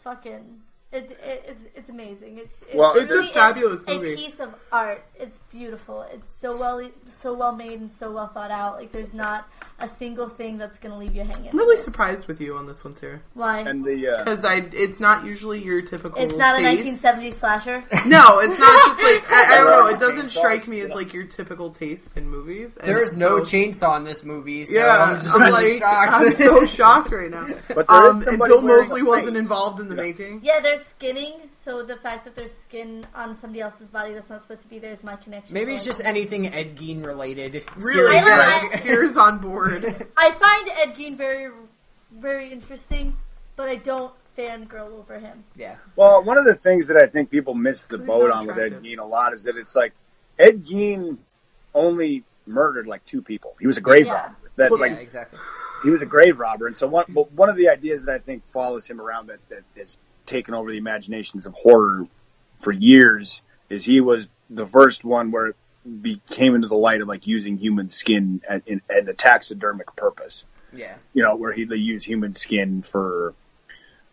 S7: fucking. It, it, it's it's amazing. It's it's,
S10: Well,
S9: It's a fabulous
S7: a
S9: movie.
S7: piece of art. It's beautiful. It's so well so well made and so well thought out. Like there's not a single thing that's gonna leave you hanging.
S9: I'm really surprised with you on this one, Sarah.
S7: Why?
S10: And the uh,
S9: Because I, it's not usually your typical.
S7: it's not a 1970s slasher.
S9: No, it's not just like I, I don't know. It doesn't strike me as like your typical taste in movies. and
S8: There's no
S9: so-
S8: chainsaw in this movie, so
S9: Yeah,
S8: I'm just
S9: I'm
S8: really
S9: like
S8: shocked.
S9: I'm so shocked right now.
S10: But there is
S9: Um, and
S10: somebody
S9: Bill
S10: wearing a
S9: Moseley wasn't
S10: face.
S9: involved in the making.
S7: Yeah, they're skinning. So the fact that there's skin on somebody else's body that's not supposed to be there is my connection.
S8: Maybe
S7: to,
S8: it's
S7: like,
S8: just anything Ed Gein related.
S9: Really,
S7: I
S9: yeah,
S7: like-
S9: Sears on board.
S7: I find Ed Gein very, very interesting, but I don't fangirl over him.
S8: Yeah.
S10: well, one of the things that I think people miss the boat on with Ed
S9: attractive.
S10: Gein a lot is that it's like Ed Gein only murdered like two people. He was a grave
S7: Yeah.
S10: robber. That
S9: Well,
S10: like
S8: yeah, exactly.
S10: he was a grave robber, and so one but one of the ideas that I think follows him around that that has taken over the imaginations of horror for years is he was the first one where it be, came into the light of like using human skin at, in, in a taxidermic purpose.
S8: Yeah.
S10: You know, where he they use human skin for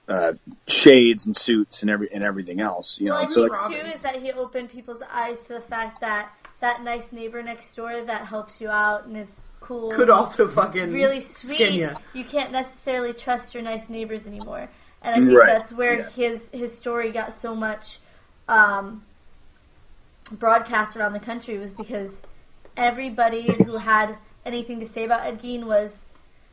S10: uh, shades and suits and every and everything else. You
S7: Well,
S10: know,
S7: I
S10: so
S7: think
S10: like,
S7: too is that he opened people's eyes to the fact that that nice neighbor next door that helps you out and is cool
S9: Could
S7: and
S9: also
S7: is
S9: fucking
S7: really
S9: skin
S7: sweet.
S9: ya.
S7: You can't necessarily trust your nice neighbors anymore, and I think
S10: Right,
S7: that's where
S10: yeah.
S7: his his story got so much um, broadcast around the country was because everybody who had anything to say about Ed Gein was.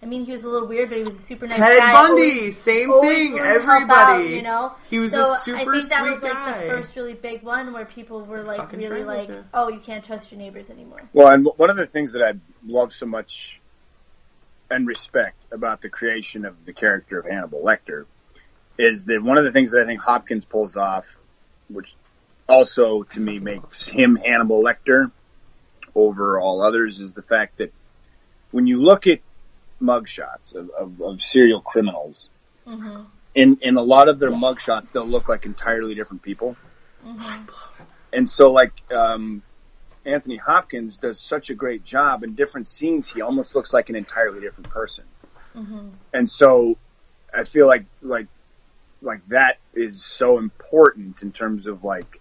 S7: I mean, he was a little weird, but he was a super nice
S9: Ted
S7: guy.
S9: Bundy,
S7: always-
S9: same
S7: always
S9: thing.
S7: willing to help
S9: Everybody,
S7: out, you know,
S9: he was
S7: so
S9: a super
S7: I think that
S9: sweet
S7: was like
S9: guy.
S7: the first really big one where people were like
S9: Fucking
S7: really like,
S9: you.
S7: oh, you can't trust your neighbors anymore.
S10: Well, and one of the things that I love so much and respect about the creation of the character of Hannibal Lecter is that one of the things that I think Hopkins pulls off, which also to me makes him Hannibal Lecter over all others, is the fact that when you look at mugshots of, of, of serial criminals, mm-hmm. in in a lot of their mugshots, they'll look like entirely different people. Mm-hmm. And so, like, um, Anthony Hopkins does such a great job in different scenes. He almost looks like an entirely different person. Mm-hmm. And so, I feel like like like that is so important in terms of like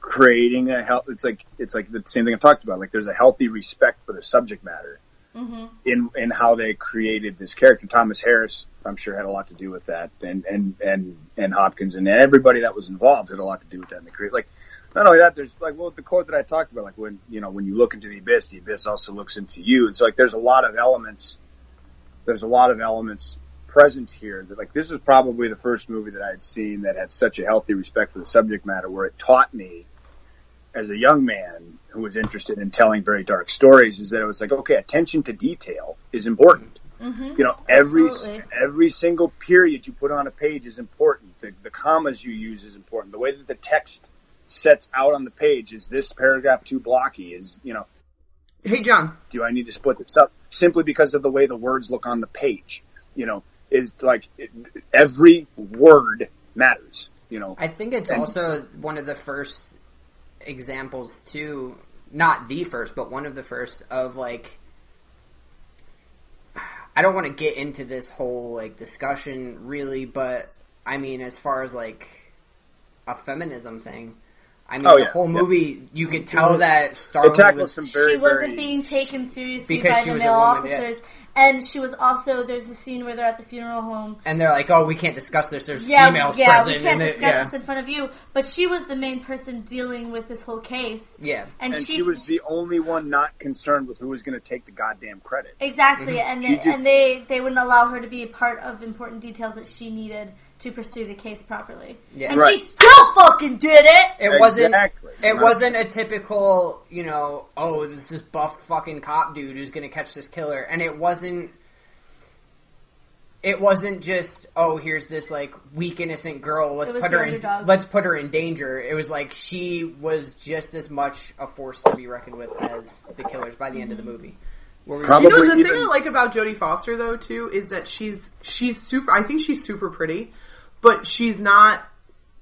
S10: creating a health. It's like it's like the same thing I've talked about. Like, there's a healthy respect for the subject matter mm-hmm. in in how they created this character. Thomas Harris, I'm sure, had a lot to do with that, and and and and Hopkins and everybody that was involved had a lot to do with that in the create. Like, not only that, there's like well the quote that I talked about, like when you know when you look into the abyss, the abyss also looks into you. It's so like there's a lot of elements. There's a lot of elements presence here that like this is probably the first movie that I had seen that had such a healthy respect for the subject matter where it taught me as a young man who was interested in telling very dark stories is that it was like, okay, attention to detail is important. Mm-hmm. You know, every
S7: Absolutely.
S10: every single period you put on a page is important. The, the commas you use is important. The way that the text sets out on the page is this paragraph too blocky. Is you know,
S9: Hey, John.
S10: do I need to split this up simply because of the way the words look on the page? You know, is like it, every word matters. You know,
S8: I think it's
S10: And-
S8: also one of the first examples too, not the first, but one of the first of like I don't want to get into this whole like discussion really, but I mean as far as like a feminism thing, I mean
S10: Oh,
S8: the
S10: yeah,
S8: whole
S10: yeah.
S8: movie you could tell that
S10: it
S8: Starling was
S10: some very
S7: she wasn't
S10: very
S7: being taken seriously
S8: Because
S7: by
S8: she
S7: the
S8: was a
S7: male
S8: officers. yeah.
S7: Officers, and she was also. There's a scene where they're at the funeral home.
S8: and they're like, "Oh, we can't discuss this. There's
S7: Yeah,
S8: females
S7: yeah,
S8: present."
S7: we can't
S8: and it-
S7: discuss
S8: yeah.
S7: this in front of you. But she was the main person dealing with this whole case,
S8: yeah.
S7: and,
S10: and she was the only one not concerned with who was going to take the goddamn credit.
S7: exactly, mm-hmm.
S10: and
S7: they,
S10: just-
S7: and they they wouldn't allow her to be a part of important details that she needed to pursue the case properly.
S8: Yeah.
S7: and
S10: Right.
S7: she still fucking did it.
S8: It wasn't.
S10: Exactly.
S8: It
S10: Right.
S8: wasn't a typical, you know, oh, this is buff fucking cop dude who's gonna catch this killer, and it wasn't. It wasn't just oh here's this like weak innocent girl let's put
S7: the
S8: her in let's put her in danger. It was like she was just as much a force to be reckoned with as the killers by the end of the movie. Where we
S10: Probably
S9: You know, the
S10: even-
S9: thing I like about Jodie Foster though too is that she's she's super. I think she's super pretty, but she's not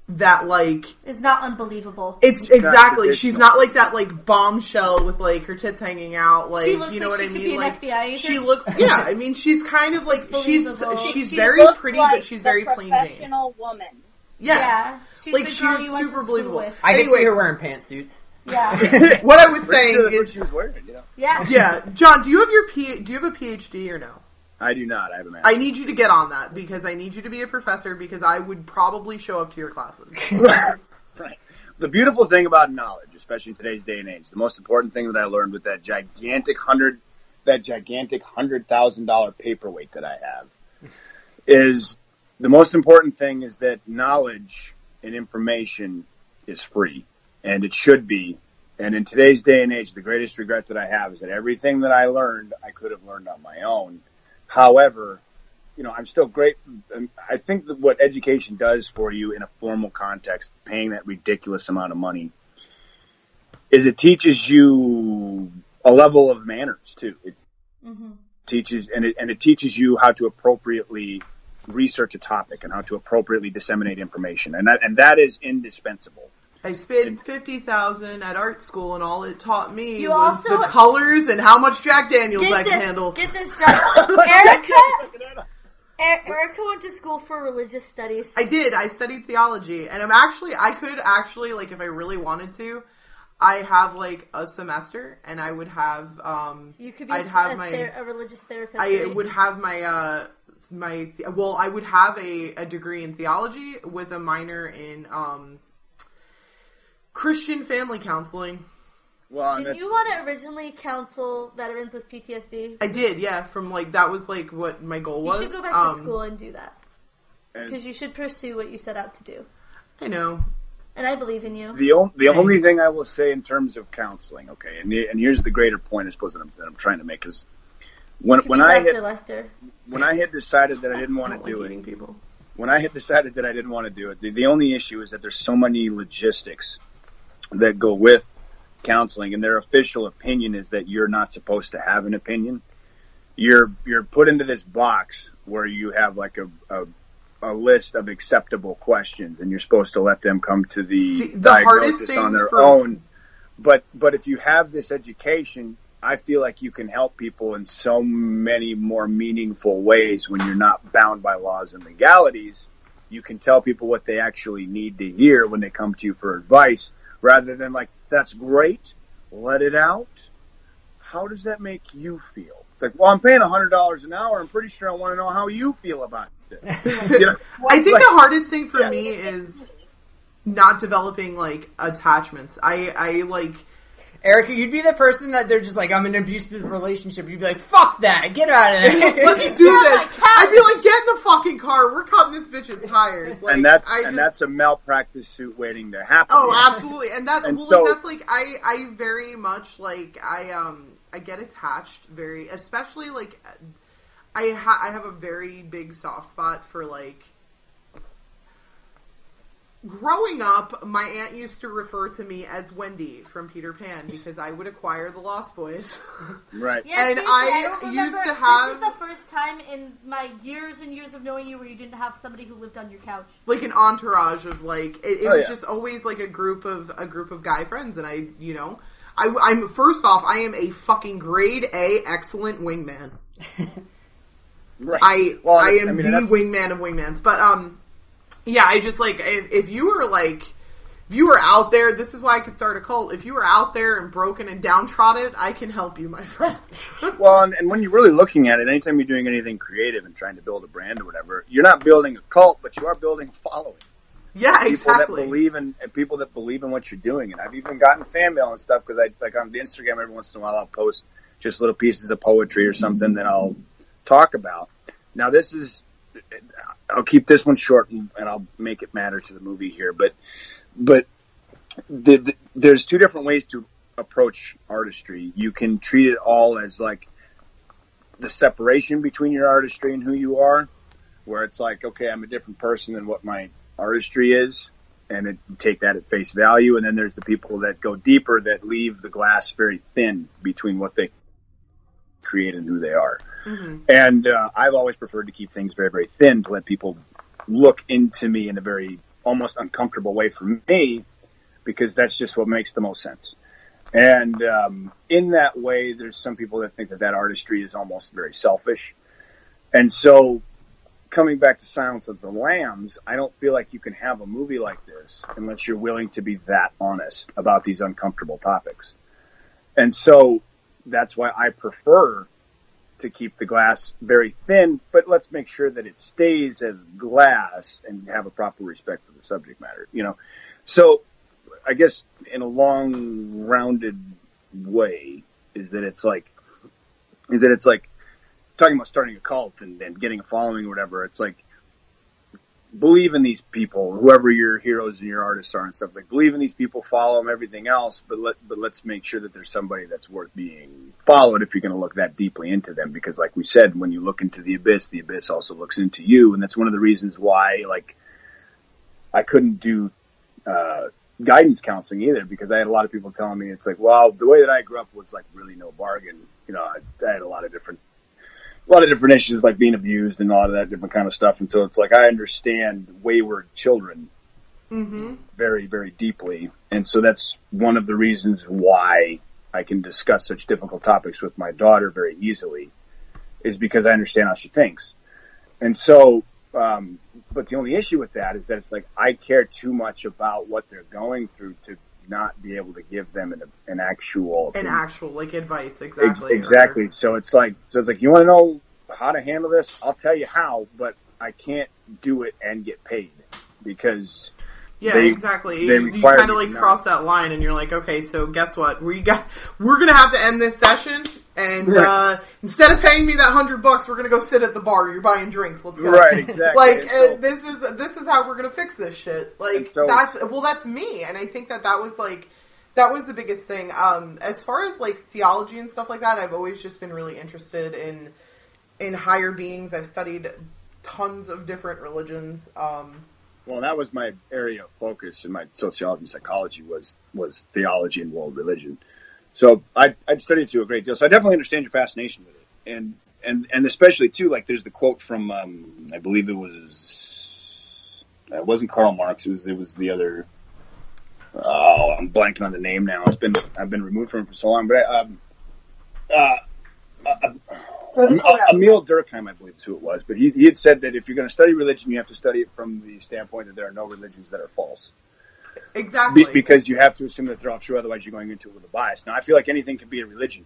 S9: that like.
S7: It's not unbelievable.
S9: It's exactly.
S10: traditional.
S9: She's not like that like bombshell with like her tits hanging out. Like
S7: She looks
S9: you know
S7: like
S9: what
S7: she
S9: I
S7: could
S9: mean?
S7: be an
S9: like
S7: FBI agent.
S9: she looks. Yeah, I mean she's kind of like she's she's
S1: She
S9: very pretty,
S1: like
S9: but she's
S1: the
S9: very plain Jane.
S1: professional woman.
S9: Yes.
S7: Yeah, she's
S9: like
S7: the
S9: she was
S7: you went to
S9: super believable.
S7: with.
S8: I could
S9: Anyway.
S8: see her wearing pantsuits.
S7: Yeah,
S9: what I was
S10: Pretty
S9: saying
S10: sure that's she was wearing. You know,
S7: yeah.
S9: yeah, John, do you have your P? Do you have a PhD or no?
S10: I do not. I have a man.
S9: I need you to get on that because I need you to be a professor because I would probably show up to your classes.
S10: Right. The beautiful thing about knowledge, especially in today's day and age, the most important thing that I learned with that gigantic hundred, that gigantic hundred thousand dollar paperweight that I have, is the most important thing is that knowledge and information is free, and it should be. And in today's day and age, the greatest regret that I have is that everything that I learned, I could have learned on my own. However, you know, I'm still great. Um, I think that what education does for you in a formal context, paying that ridiculous amount of money, is it teaches you a level of manners too. It mm-hmm. teaches and it and it teaches you how to appropriately research a topic and how to appropriately disseminate information, and that and that is indispensable.
S9: I spent fifty thousand at art school, and all it taught me
S7: You
S9: was
S7: also-
S9: the colors and how much Jack Daniels I
S7: Get
S9: can
S7: this,
S9: handle.
S7: get this, John. Erica. E- Erica went to school for religious studies.
S9: I did. I studied theology, and I'm actually I could actually like if I really wanted to, I have like a semester, and I would have um
S7: You could be
S9: I'd have
S7: a,
S9: my
S7: ther- a religious therapist.
S9: I
S7: right?
S9: would have my uh my well I would have a, a degree in theology with a minor in um Christian family counseling.
S10: Well,
S7: Didn't you want to originally counsel veterans with PTSD?
S9: I did, yeah. From like that was like what my goal was.
S7: You should go back
S9: Um,
S7: to school and do that because you should pursue what you set out to do.
S9: I know.
S7: And I believe in you.
S10: the o- the only thing I will say in terms of counseling, okay, and and here's the greater point I suppose that I'm, that I'm trying to make is when when I had
S7: Lecter.
S10: when I had decided that I didn't want
S9: I
S10: to
S9: don't
S10: do
S9: like
S10: it,
S9: people.
S10: when I had decided that I didn't want to do it, the, the only issue is that there's so many logistics that go with counseling, and their official opinion is that you're not supposed to have an opinion. You're you're put into this box where you have like a a, a list of acceptable questions, and you're supposed to let them come to the,
S9: See, the
S10: diagnosis on their
S9: for-
S10: own. But but if you have this education, I feel like you can help people in so many more meaningful ways when you're not bound by laws and legalities. You can tell people what they actually need to hear when they come to you for advice, rather than like, "That's great, let it out." How does that make you feel? It's like, well, I'm paying hundred dollars an hour. I'm pretty sure I want to know how you feel about it. You know,
S9: I think
S10: like-
S9: the hardest thing for
S10: Yeah.
S9: me is not developing like attachments. I I like
S8: Erica, you'd be the person that they're just like, I'm in an abusive relationship. You'd be like, fuck that, get out of there.
S9: Let me do this. I'd be like, get in the fucking car. We're cutting this bitch's tires. Like,
S10: and that's
S9: I
S10: and
S9: just-
S10: that's a malpractice suit waiting to happen.
S9: Oh, absolutely, and that
S10: And
S9: well,
S10: so-
S9: like, that's like I I very much like I um I get attached very, especially like I ha- I have a very big soft spot for like. Growing up, my aunt used to refer to me as Wendy from Peter Pan because I would acquire the Lost Boys.
S10: Right.
S7: Yeah,
S9: And
S7: seriously,
S9: I
S7: don't
S9: used
S7: remember-
S9: to have-
S7: This is the first time in my years and years of knowing you where you didn't have somebody who lived on your couch.
S9: like an entourage of like it, it
S10: Oh,
S9: was
S10: yeah.
S9: just always like a group of a group of guy friends and i you know I, i'm first off i am a fucking grade a excellent wingman
S10: Right.
S9: i
S10: Well,
S9: i
S10: that's-
S9: am
S10: I mean,
S9: the
S10: that's-
S9: wingman of wingmans but um yeah i just like if, if you were like if you were out there this is why i could start a cult if you were out there and broken and downtrodden i can help you my friend
S10: Well, and, and when you're really looking at it, anytime you're doing anything creative and trying to build a brand or whatever, you're not building a cult, but you are building a following.
S9: yeah
S10: People
S9: exactly
S10: that believe in and people that believe in what you're doing. And I've even gotten fan mail and stuff because I like on the Instagram every once in a while I'll post just little pieces of poetry or something that I'll talk about. Now this is I'll keep this one short and, and I'll make it matter to the movie here, but but the, the, there's two different ways to approach artistry. You can treat it all as like the separation between your artistry and who you are, where it's like, okay, I'm a different person than what my artistry is, and it, take that at face value. And then there's the people that go deeper that leave the glass very thin between what they create and who they are. And uh, I've always preferred to keep things very, very thin to let people look into me in a very almost uncomfortable way for me, because that's just what makes the most sense. And um, in that way, there's some people that think that that artistry is almost very selfish. And so, coming back to Silence of the Lambs, I don't feel like you can have a movie like this unless you're willing to be that honest about these uncomfortable topics. And so, that's why I prefer to keep the glass very thin, but let's make sure that it stays as glass and have a proper respect for the subject matter, you know. So, I guess in a long rounded way is that it's like is that it's like talking about starting a cult and, and getting a following or whatever. It's like believe in these people, whoever your heroes and your artists are and stuff. Like believe in these people, follow them, everything else. But let but let's make sure that there's somebody that's worth being followed if you're going to look that deeply into them. Because like we said, when you look into the abyss, the abyss also looks into you, and that's one of the reasons why like I couldn't do. Uh, guidance counseling either because I had a lot of people telling me it's like, well, the way that I grew up was like really no bargain. You know, I, I had a lot of different, a lot of different issues like being abused and all of that different kind of stuff. And so it's like I understand wayward children very, very deeply. And so that's one of the reasons why I can discuss such difficult topics with my daughter very easily is because I understand how she thinks. And so, um, but the only issue with that is that it's like I care too much about what they're going through to not be able to give them an, an actual
S9: an
S10: opinion.
S9: actual like advice
S10: Ex-
S9: exactly
S10: exactly. So it's like so it's like you want to know how to handle this. I'll tell you how, but I can't do it and get paid because
S9: Yeah,
S10: They-
S9: exactly.
S10: they
S9: You, kind of like cross that line, and you're like, okay, so guess what? We got we're gonna have to end this session, and
S10: Right.
S9: uh, instead of paying me that hundred bucks, we're gonna go sit at the bar. You're buying drinks. Let's go.
S10: Right, exactly.
S9: like
S10: so-
S9: uh, this is this is how we're gonna fix this shit. Like
S10: so-
S9: that's well, that's me, and I think that that was like that was the biggest thing. Um, as far as like theology and stuff like that, I've always just been really interested in in higher beings. I've studied tons of different religions. Um,
S10: Well, that was my area of focus in my sociology and psychology was was theology and world religion. So I I'd studied to a great deal. So I definitely understand your fascination with it, and and and especially too like there's the quote from um, I believe it was it wasn't Karl Marx. It was it was the other. Oh, I'm blanking on the name now. It's been I've been removed from it for so long, but um, uh, uh, Em- Émile Durkheim, I believe is who it was, but he, he had said that if you're going to study religion, you have to study it from the standpoint that there are no religions that are false.
S9: exactly.
S10: Be, because you have to assume that they're all true, otherwise you're going into it with a bias. Now, I feel like anything can be a religion.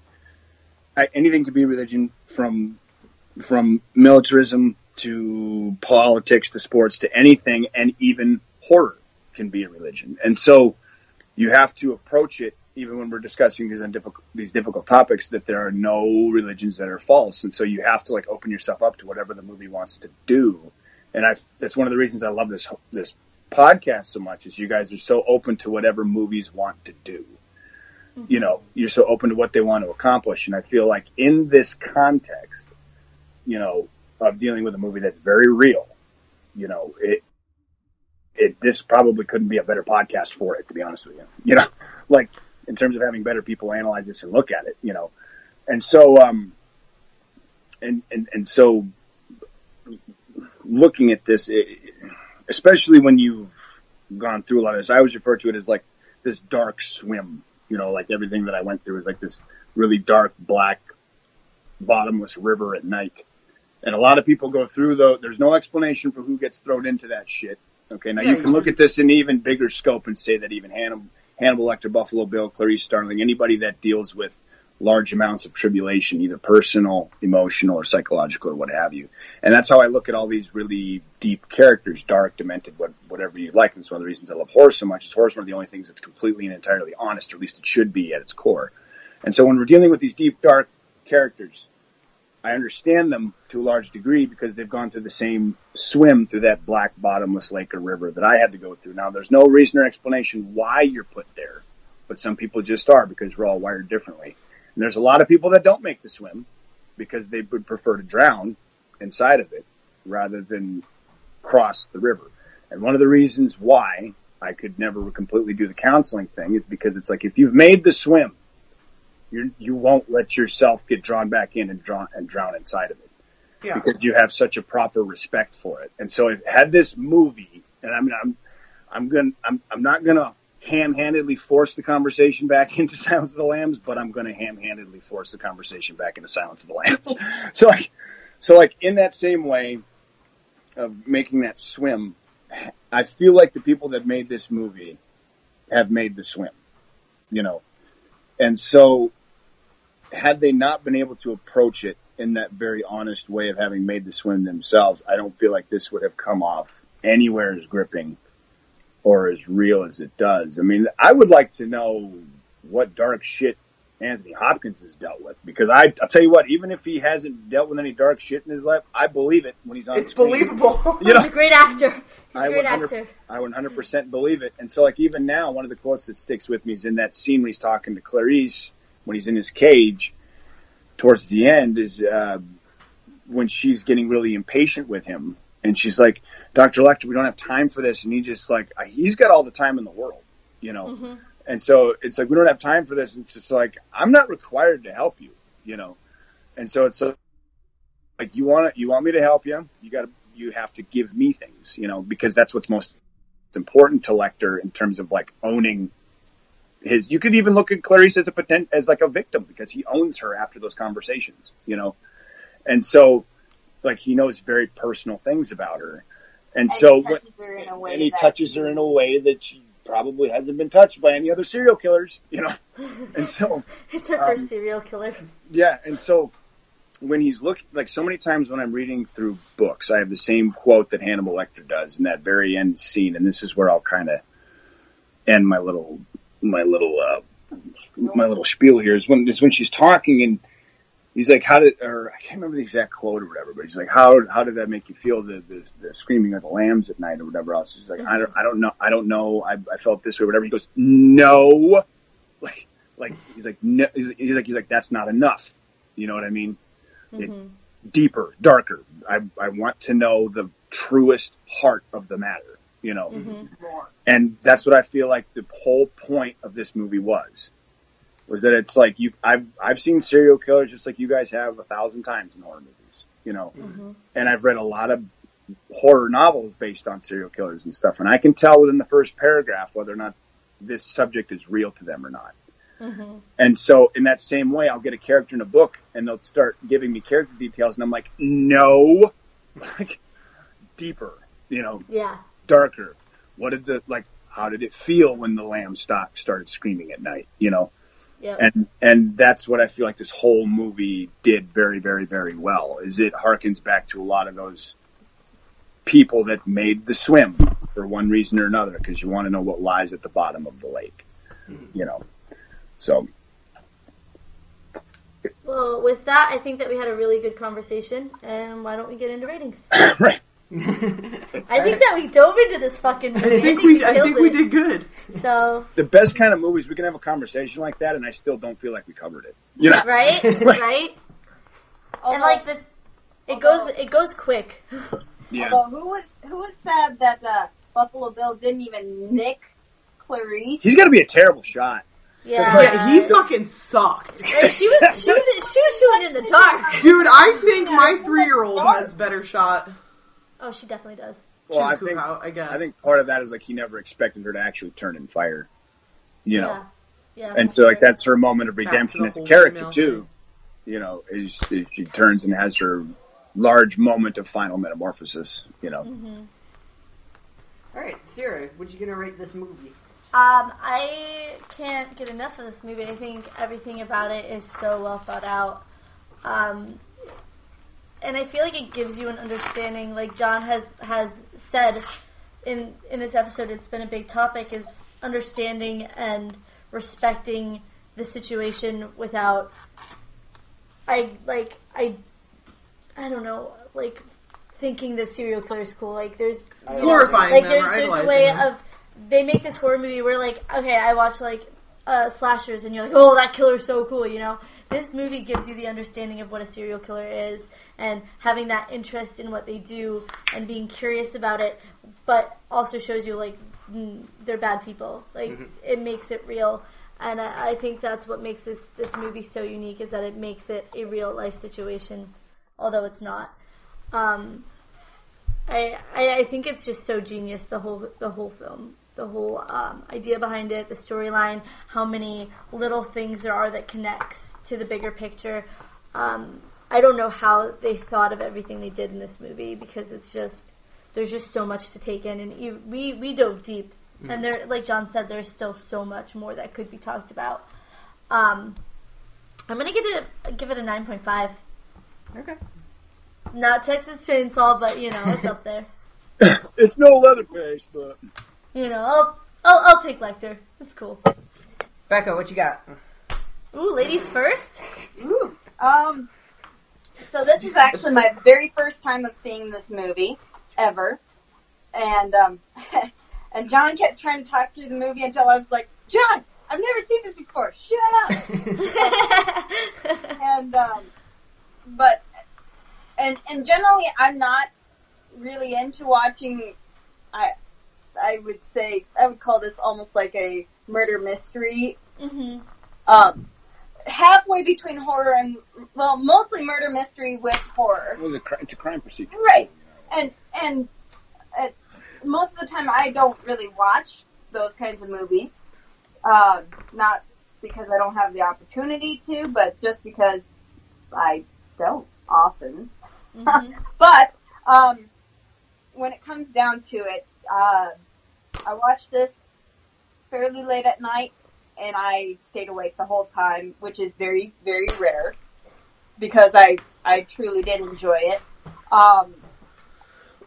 S10: I, anything can be a religion from from militarism to politics to sports to anything, and even horror can be a religion. And so you have to approach it even when we're discussing these difficult these difficult topics, that there are no religions that are false, and so you have to like open yourself up to whatever the movie wants to do. And I that's one of the reasons I love this this podcast so much is you guys are so open to whatever movies want to do. Mm-hmm. You know, you're so open to what they want to accomplish, and I feel like in this context, you know, of dealing with a movie that's very real, you know, it it this probably couldn't be a better podcast for it, to be honest with you. You know, like in terms of having better people analyze this and look at it, you know. And so um and and and so looking at this it, especially when you've gone through a lot of this, I always refer to it as like this dark swim, you know, like everything that I went through is like this really dark black bottomless river at night. And a lot of people go through though, there's no explanation for who gets thrown into that shit. Okay, now
S9: Yeah,
S10: you can look
S9: just-
S10: at this in even bigger scope and say that even Hannibal, Hannibal Lecter, Buffalo Bill, Clarice Starling, anybody that deals with large amounts of tribulation, either personal, emotional, or psychological, or what have you. And that's how I look at all these really deep characters, dark, demented, what, whatever you like. And it's one of the reasons I love horror so much. Is horror is one of the only things that's completely and entirely honest, or at least it should be at its core. And so when we're dealing with these deep, dark characters, I understand them to a large degree because they've gone through the same swim through that black bottomless lake or river that I had to go through. Now, there's no reason or explanation why you're put there, but some people just are because we're all wired differently. And there's a lot of people that don't make the swim because they would prefer to drown inside of it rather than cross the river. And one of the reasons why I could never completely do the counseling thing is because it's like if you've made the swim, you you won't let yourself get drawn back in and drawn and drown inside of it
S9: Yeah.
S10: because you have such a proper respect for it. And so, if had this movie, and I mean, I'm I'm gonna I'm I'm not gonna ham-handedly force the conversation back into Silence of the Lambs, but I'm gonna ham-handedly force the conversation back into Silence of the Lambs. so like, so like in that same way of making that swim, I feel like the people that made this movie have made the swim, you know, and so had they not been able to approach it in that very honest way of having made the swim themselves, I don't feel like this would have come off anywhere as gripping or as real as it does. I mean, I would like to know what dark shit Anthony Hopkins has dealt with because I, I'll tell you what, even if he hasn't dealt with any dark shit in his life, I believe it when he's on.
S9: It's believable.
S10: You know,
S7: He's a great actor. He's a
S10: I
S7: great
S10: 100
S7: actor.
S10: I 100% believe it. And so, like, even now, one of the quotes that sticks with me is in that scene when he's talking to Clarice when he's in his cage towards the end is uh, when she's getting really impatient with him. And she's like, Dr. Lecter, we don't have time for this. And he just like, he's got all the time in the world, you know? And so it's like, we don't have time for this. And it's just like, I'm not required to help you, you know? And so it's uh, like, you want to, you want me to help you? You got to, you have to give me things, you know, because that's what's most important to Lecter in terms of like owning his. You could even look at Clarice as a potent, as like a victim because he owns her after those conversations, you know, and so like he knows very personal things about her, and,
S1: And
S10: so
S1: he
S10: when-
S1: her in a way
S10: and he touches her in a way that she probably hasn't been touched by any other serial killers, you know, and so.
S7: It's her first um, serial killer.
S10: Yeah, and so when he's looking, like so many times when I'm reading through books, I have the same quote that Hannibal Lecter does in that very end scene, and this is where I'll kind of end my little, my little, uh, my little spiel here. Is when is when she's talking and he's like, "How did?" Or I can't remember the exact quote or whatever, but he's like, "How how did that make you feel? The the, the screaming of the lambs at night or whatever else?" He's like, "I don't I don't know I don't know I I felt this way whatever." He goes, "No." Like, like he's like, no, he's, he's like, he's like, that's not enough. You know what I mean? It, deeper, darker. I, I want to know the truest heart of the matter, you know? Mm-hmm. And that's what I feel like the whole point of this movie was. Was that it's like you, I've, I've seen serial killers just like you guys have a thousand times in horror movies, you know? Mm-hmm. And I've read a lot of horror novels based on serial killers and stuff. And I can tell within the first paragraph whether or not this subject is real to them or not. Mm-hmm. And so, in that same way, I'll get a character in a book, and they'll start giving me character details, and I'm like, no, like deeper, you know,
S7: Yeah.
S10: Darker. What did the like? How did it feel when the lamb stock started screaming at night? You know,
S7: Yep.
S10: and and that's what I feel like this whole movie did very, very, very well. Is it harkens back to a lot of those people that made the swim for one reason or another, because you want to know what lies at the bottom of the lake, you know. So
S7: Well, with that, I think that we had a really good conversation, and why don't we get into ratings?
S10: right.
S7: I think that we dove into this fucking movie.
S9: I think we I
S7: killed
S9: think we did good.
S7: So,
S10: The best kind of movies we can have a conversation like that, and I still don't feel like we covered it. You know,
S7: right, right, and
S1: Although-
S7: like the, it goes, it goes quick.
S10: yeah.
S1: Although who was who was sad that uh, Buffalo Bill didn't even nick Clarice?
S10: He's got to be a terrible shot.
S7: Yeah,
S9: Yeah, he fucking sucked.
S7: Like, she was, she was, she was shooting in the dark.
S9: Dude, I think my three year old has better shot.
S7: Oh, she definitely does.
S10: Well, I
S9: Choose
S10: think
S9: Kuhau, I guess.
S10: I think part of that is like he never expected her to actually turn and fire. You know,
S7: Yeah, yeah.
S10: and so like that's her moment of redemption as a character
S9: female
S10: too. You know, is, is she turns and has her large moment of final metamorphosis. You know,
S7: Mm-hmm.
S8: All right, Sierra, what you gonna rate this movie?
S7: Um, I can't get enough of this movie. I think everything about it is so well thought out. Um, and I feel like it gives you an understanding, like John has has said in in this episode, it's been a big topic is understanding and respecting the situation without I like I I don't know, like thinking that serial killer is cool. Like there's you know,
S9: Glorifying
S7: like there's a way
S9: them.
S7: of they make this horror movie where like okay, I watch like uh, slashers and you're like, oh, that killer's so cool, you know. This movie gives you the understanding of what a serial killer is and having that interest in what they do and being curious about it, but also shows you like mm, they're bad people. Like it makes it real, and I, I think that's what makes this this movie so unique is that it makes it a real life situation, although it's not. Um, I, I I think it's just so genius the whole the whole film, the whole um, idea behind it, the storyline, how many little things there are that connects to the bigger picture. Um, I don't know how they thought of everything they did in this movie because it's just there's just so much to take in, and you, we we dove deep, and there, like John said, there's still so much more that could be talked about. Um, I'm gonna give it a, give it a nine point five.
S8: Okay.
S7: Not Texas Chainsaw, but you know it's up there.
S10: it's no Leatherface, but
S7: You know, I'll I'll, I'll take Lecter. It's cool.
S8: Becca, what you got?
S7: Ooh, ladies first. Ooh.
S1: Um, so this is actually my very first time of seeing this movie ever, and um, and John kept trying to talk through the movie until I was like, John, I've never seen this before. Shut up. and um, but and and generally, I'm not really into watching. I I would say I would call this almost like a murder mystery.
S7: hmm
S1: Um, halfway between horror and well, mostly murder mystery with horror.
S10: it was a, it's a crime procedure.
S1: Right. And and uh, most of the time, I don't really watch those kinds of movies. Um, not because I don't have the opportunity to, but just because I don't often. but um, when it comes down to it, uh, I watch this fairly late at night, and I stayed awake the whole time, which is very, very rare because I I truly did enjoy it. Um,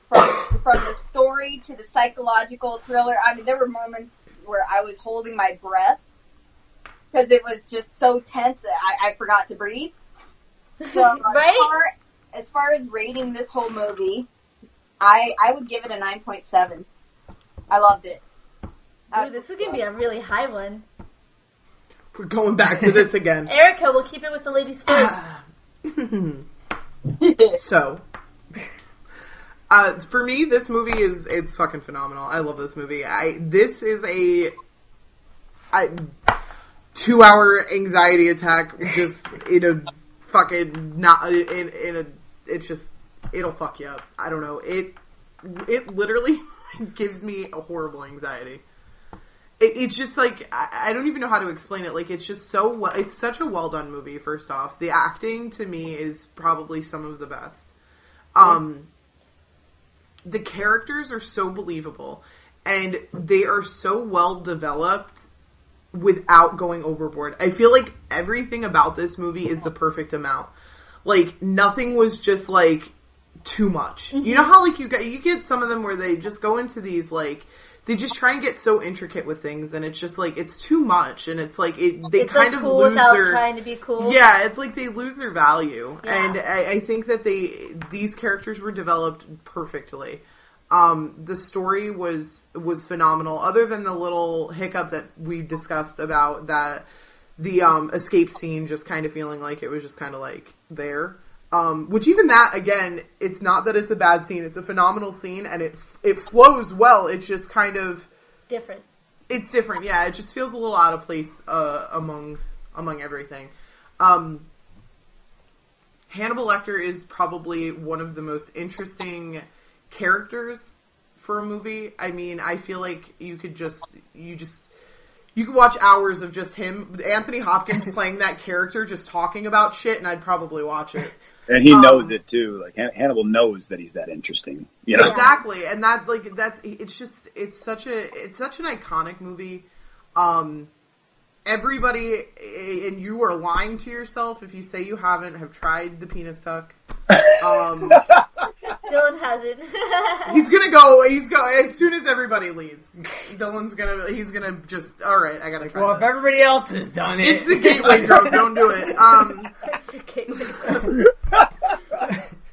S1: from from the story to the psychological thriller, I mean, there were moments where I was holding my breath because it was just so tense. I, I forgot to breathe. So
S7: Right?
S1: as, far, as far as rating this whole movie, I I would give it a nine point seven. I loved it.
S7: Ooh, this is gonna be a really high one.
S9: We're going back to this again.
S7: Erica, we'll keep it with the ladies first.
S9: So, uh, for me, this movie is it's fucking phenomenal. I love this movie. I this is a I, two hour anxiety attack just in a fucking not in in a it's just it'll fuck you up. I don't know it it literally gives me a horrible anxiety. It, it's just like I, I don't even know how to explain it. Like it's just so well. It's such a well done movie. First off, the acting to me is probably some of the best. Um, the characters are so believable, and they are so well developed without going overboard. I feel like everything about this movie is the perfect amount. Like nothing was just like too much. You know how like you get you get some of them where they just go into these like they just try and get so intricate with things, and it's just like it's too much, and it's like it, they
S7: it's
S9: kind
S7: like
S9: of
S7: cool
S9: lose
S7: without
S9: their
S7: trying to be cool.
S9: yeah, it's like they lose their value,
S7: Yeah.
S9: and I, I think that they these characters were developed perfectly. Um, the story was was phenomenal. Other than the little hiccup that we discussed about that, the um, escape scene just kind of feeling like it was just kind of like there. Um, which even that again, it's not that it's a bad scene; it's a phenomenal scene, and it it flows well. It's just kind of
S7: Different.
S9: it's different. Yeah, it just feels a little out of place uh, among among everything. Um, Hannibal Lecter is probably one of the most interesting characters for a movie. I mean, I feel like you could just you just you could watch hours of just him, Anthony Hopkins playing that character, just talking about shit, and I'd probably watch it.
S10: And he
S9: Um,
S10: knows it too. Like Han- Hannibal knows that he's that interesting. You know,
S9: Exactly, and that like that's it's just it's such a it's such an iconic movie. Um, everybody, and you are lying to yourself if you say you haven't have tried the penis tuck. Um,
S7: Dylan hasn't.
S9: he's gonna go. He's go as soon as everybody leaves. Dylan's gonna. He's gonna just. All right, I gotta try.
S8: Well, if everybody else has done it,
S9: it's the gateway drug. Don't do it. Um,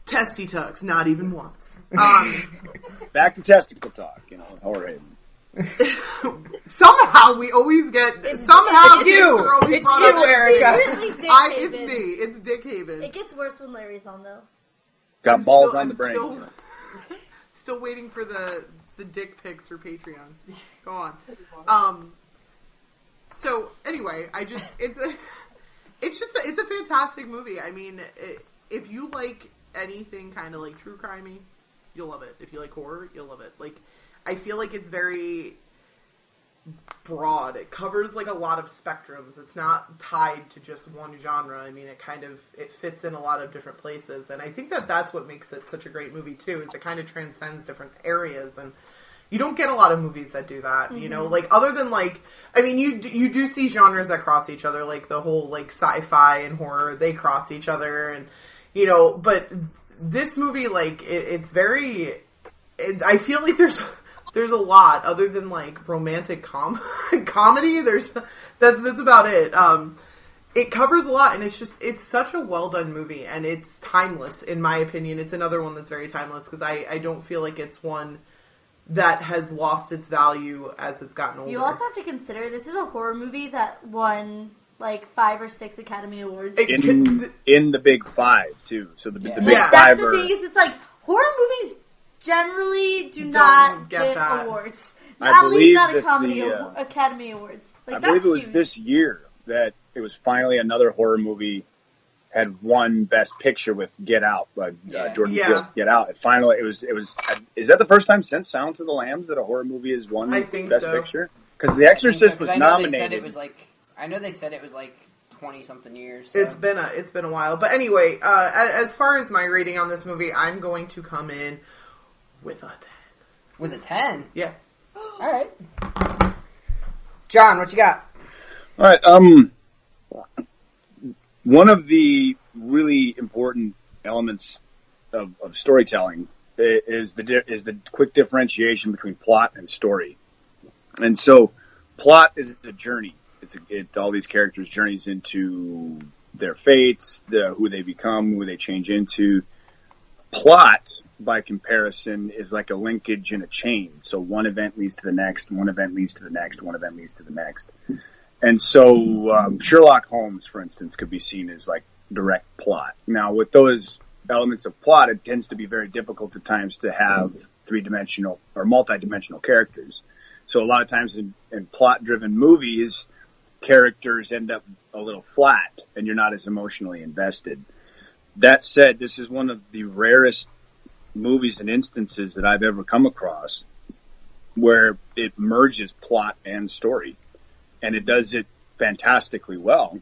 S9: testy tucks, not even once. Um,
S10: back to testicle talk. You know, horror.
S9: somehow we always get somehow
S8: It's
S9: you're always
S8: It's
S9: brought
S8: you,
S9: up.
S8: Erica.
S7: Secretly Dick
S9: I, it's
S7: Haven.
S9: me. It's Dick Haven.
S7: It gets worse when Larry's on though.
S10: Got
S9: I'm
S10: balls
S9: still-
S10: on the brain.
S9: Still, still waiting for the the dick pics for Patreon. Go on. Um. So anyway, I just it's a it's just a, it's a fantastic movie. I mean, it, if you like anything kind of like true crimey, you'll love it. If you like horror, you'll love it. Like, I feel like it's very broad. It covers like a lot of spectrums. It's not tied to just one genre. I mean, it kind of it fits in a lot of different places, and I think that that's what makes it such a great movie too. Is it kind of transcends different areas and. You don't get a lot of movies that do that, you know. Mm-hmm. Like other than like, I mean, you you do see genres that cross each other, like the whole like sci-fi and horror. They cross each other, and you know. But this movie, like, it, it's very. It, I feel like there's there's a lot other than like romantic com comedy. There's that, that's about it. Um, it covers a lot, and it's just it's such a well done movie, and it's timeless in my opinion. It's another one that's very timeless because I I don't feel like it's one that has lost its value as it's gotten older.
S7: You also have to consider this is a horror movie that won like five or six Academy Awards.
S10: In in the big five too. So the, the big
S7: like
S10: five
S7: that's the thing is it's like horror movies generally do
S9: Don't
S7: not
S9: get
S7: get,
S9: that.
S7: awards.
S10: I
S7: At least
S10: believe
S7: not
S10: that
S7: comedy
S10: the,
S7: awa-
S10: uh,
S7: Academy Awards. Like
S10: I
S7: that's
S10: believe it was
S7: huge.
S10: this year that it was finally another horror movie had won Best Picture with Get Out, uh,
S8: Yeah.
S10: uh, Jordan
S9: Yeah.
S10: Peele's Get Out. It finally, it was, it was. Is that the first time since Silence of the Lambs that a horror movie has won
S9: I think
S10: Best
S9: so.
S10: Picture? Because The Exorcist was
S8: I know
S10: nominated.
S8: They said it was like. I know they said it was like twenty something years. So.
S9: It's been a it's been a while, but anyway, uh, a- as far as my rating on this movie, I'm going to come in with a ten.
S8: with a ten.
S9: Yeah,
S8: All right. John, what you got?
S10: All right. Um, one of the really important elements of, of storytelling is the di- is the quick differentiation between plot and story. And so, plot is a journey. It's a, it, all these characters' journeys into their fates, the, who they become, who they change into. Plot, by comparison, is like a linkage in a chain. So one event leads to the next, one event leads to the next, one event leads to the next. And so um, Sherlock Holmes, for instance, could be seen as like direct plot. Now, with those elements of plot, it tends to be very difficult at times to have three dimensional or multi dimensional characters. So a lot of times in, in plot driven movies, characters end up a little flat and you're not as emotionally invested. That said, this is one of the rarest movies and instances that I've ever come across where it merges plot and story and it does it fantastically well.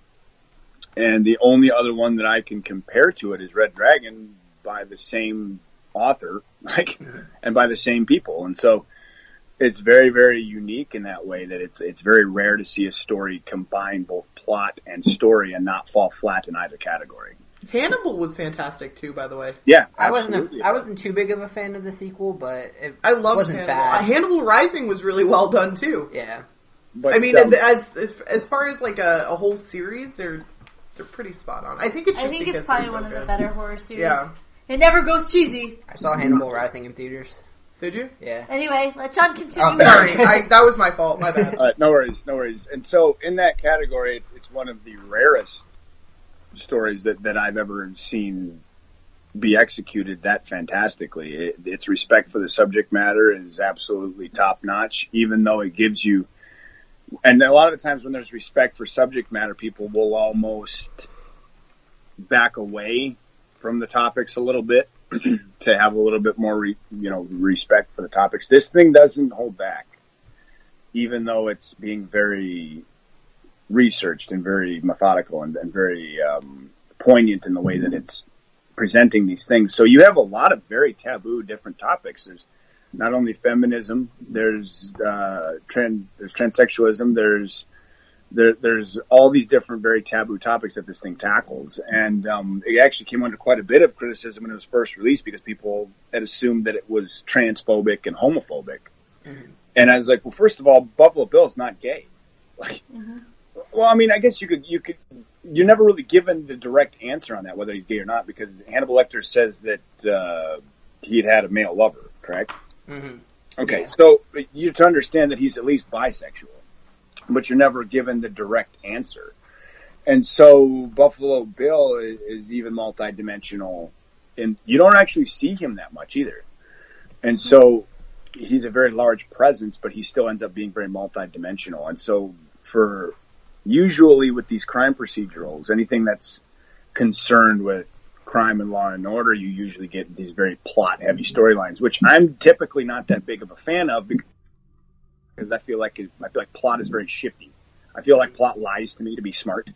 S10: And the only other one that I can compare to it is Red Dragon by the same author, like, and by the same people. And so it's very, very unique in that way that it's, it's very rare to see a story combine both plot and story and not fall flat in either category.
S9: Hannibal was fantastic too, by the way.
S10: Yeah,
S8: I wasn't.
S10: absolutely.
S8: A, I wasn't too big of a fan of the sequel, but it
S9: I loved
S8: wasn't
S9: Hannibal. Uh,
S8: bad.
S9: Hannibal Rising was really well done too.
S8: yeah.
S10: But,
S9: I mean,
S10: um,
S9: as as far as like a, a whole series, they're they're pretty spot on. I think it's
S7: I think it's probably
S9: they're
S7: one
S9: so
S7: of the better horror series.
S9: Yeah.
S7: It never goes cheesy.
S8: I saw Hannibal Rising in theaters.
S9: Did you?
S8: Yeah.
S7: Anyway, let John continue.
S8: Oh,
S9: Sorry, I, that was my fault. My bad.
S10: Uh, no worries, no worries. And so, in that category, it's, it's one of the rarest stories that, that I've ever seen be executed that fantastically. It, its respect for the subject matter is absolutely top notch, even though it gives you. And a lot of the times, when there's respect for subject matter, people will almost back away from the topics a little bit to have a little bit more, re, you know, respect for the topics. This thing doesn't hold back even though it's being very researched and very methodical and, and very um, poignant in the way that it's presenting these things. So you have a lot of very taboo different topics. There's not only feminism, there's uh, trans, there's transsexualism, there's there, there's all these different very taboo topics that this thing tackles, and um, it actually came under quite a bit of criticism when it was first released because people had assumed that it was transphobic and homophobic. And I was like, well, first of all, Buffalo Bill is not gay. Like, well, I mean, I guess you could, you could, you're never really given the direct answer on that, whether he's gay or not, because Hannibal Lecter says that, uh, he had had a male lover, correct?
S8: hmm
S10: Okay,
S8: Yeah.
S10: so you to understand that he's at least bisexual, but you're never given the direct answer. And so Buffalo Bill is, is even multidimensional, and you don't actually see him that much either. And so he's a very large presence, but he still ends up being very multidimensional. And so for usually with these crime procedurals, anything that's concerned with crime and law and order, you usually get these very plot heavy storylines, which I'm typically not that big of a fan of because I feel like it, I feel like plot is very shifty. I feel like plot lies to me to be smart.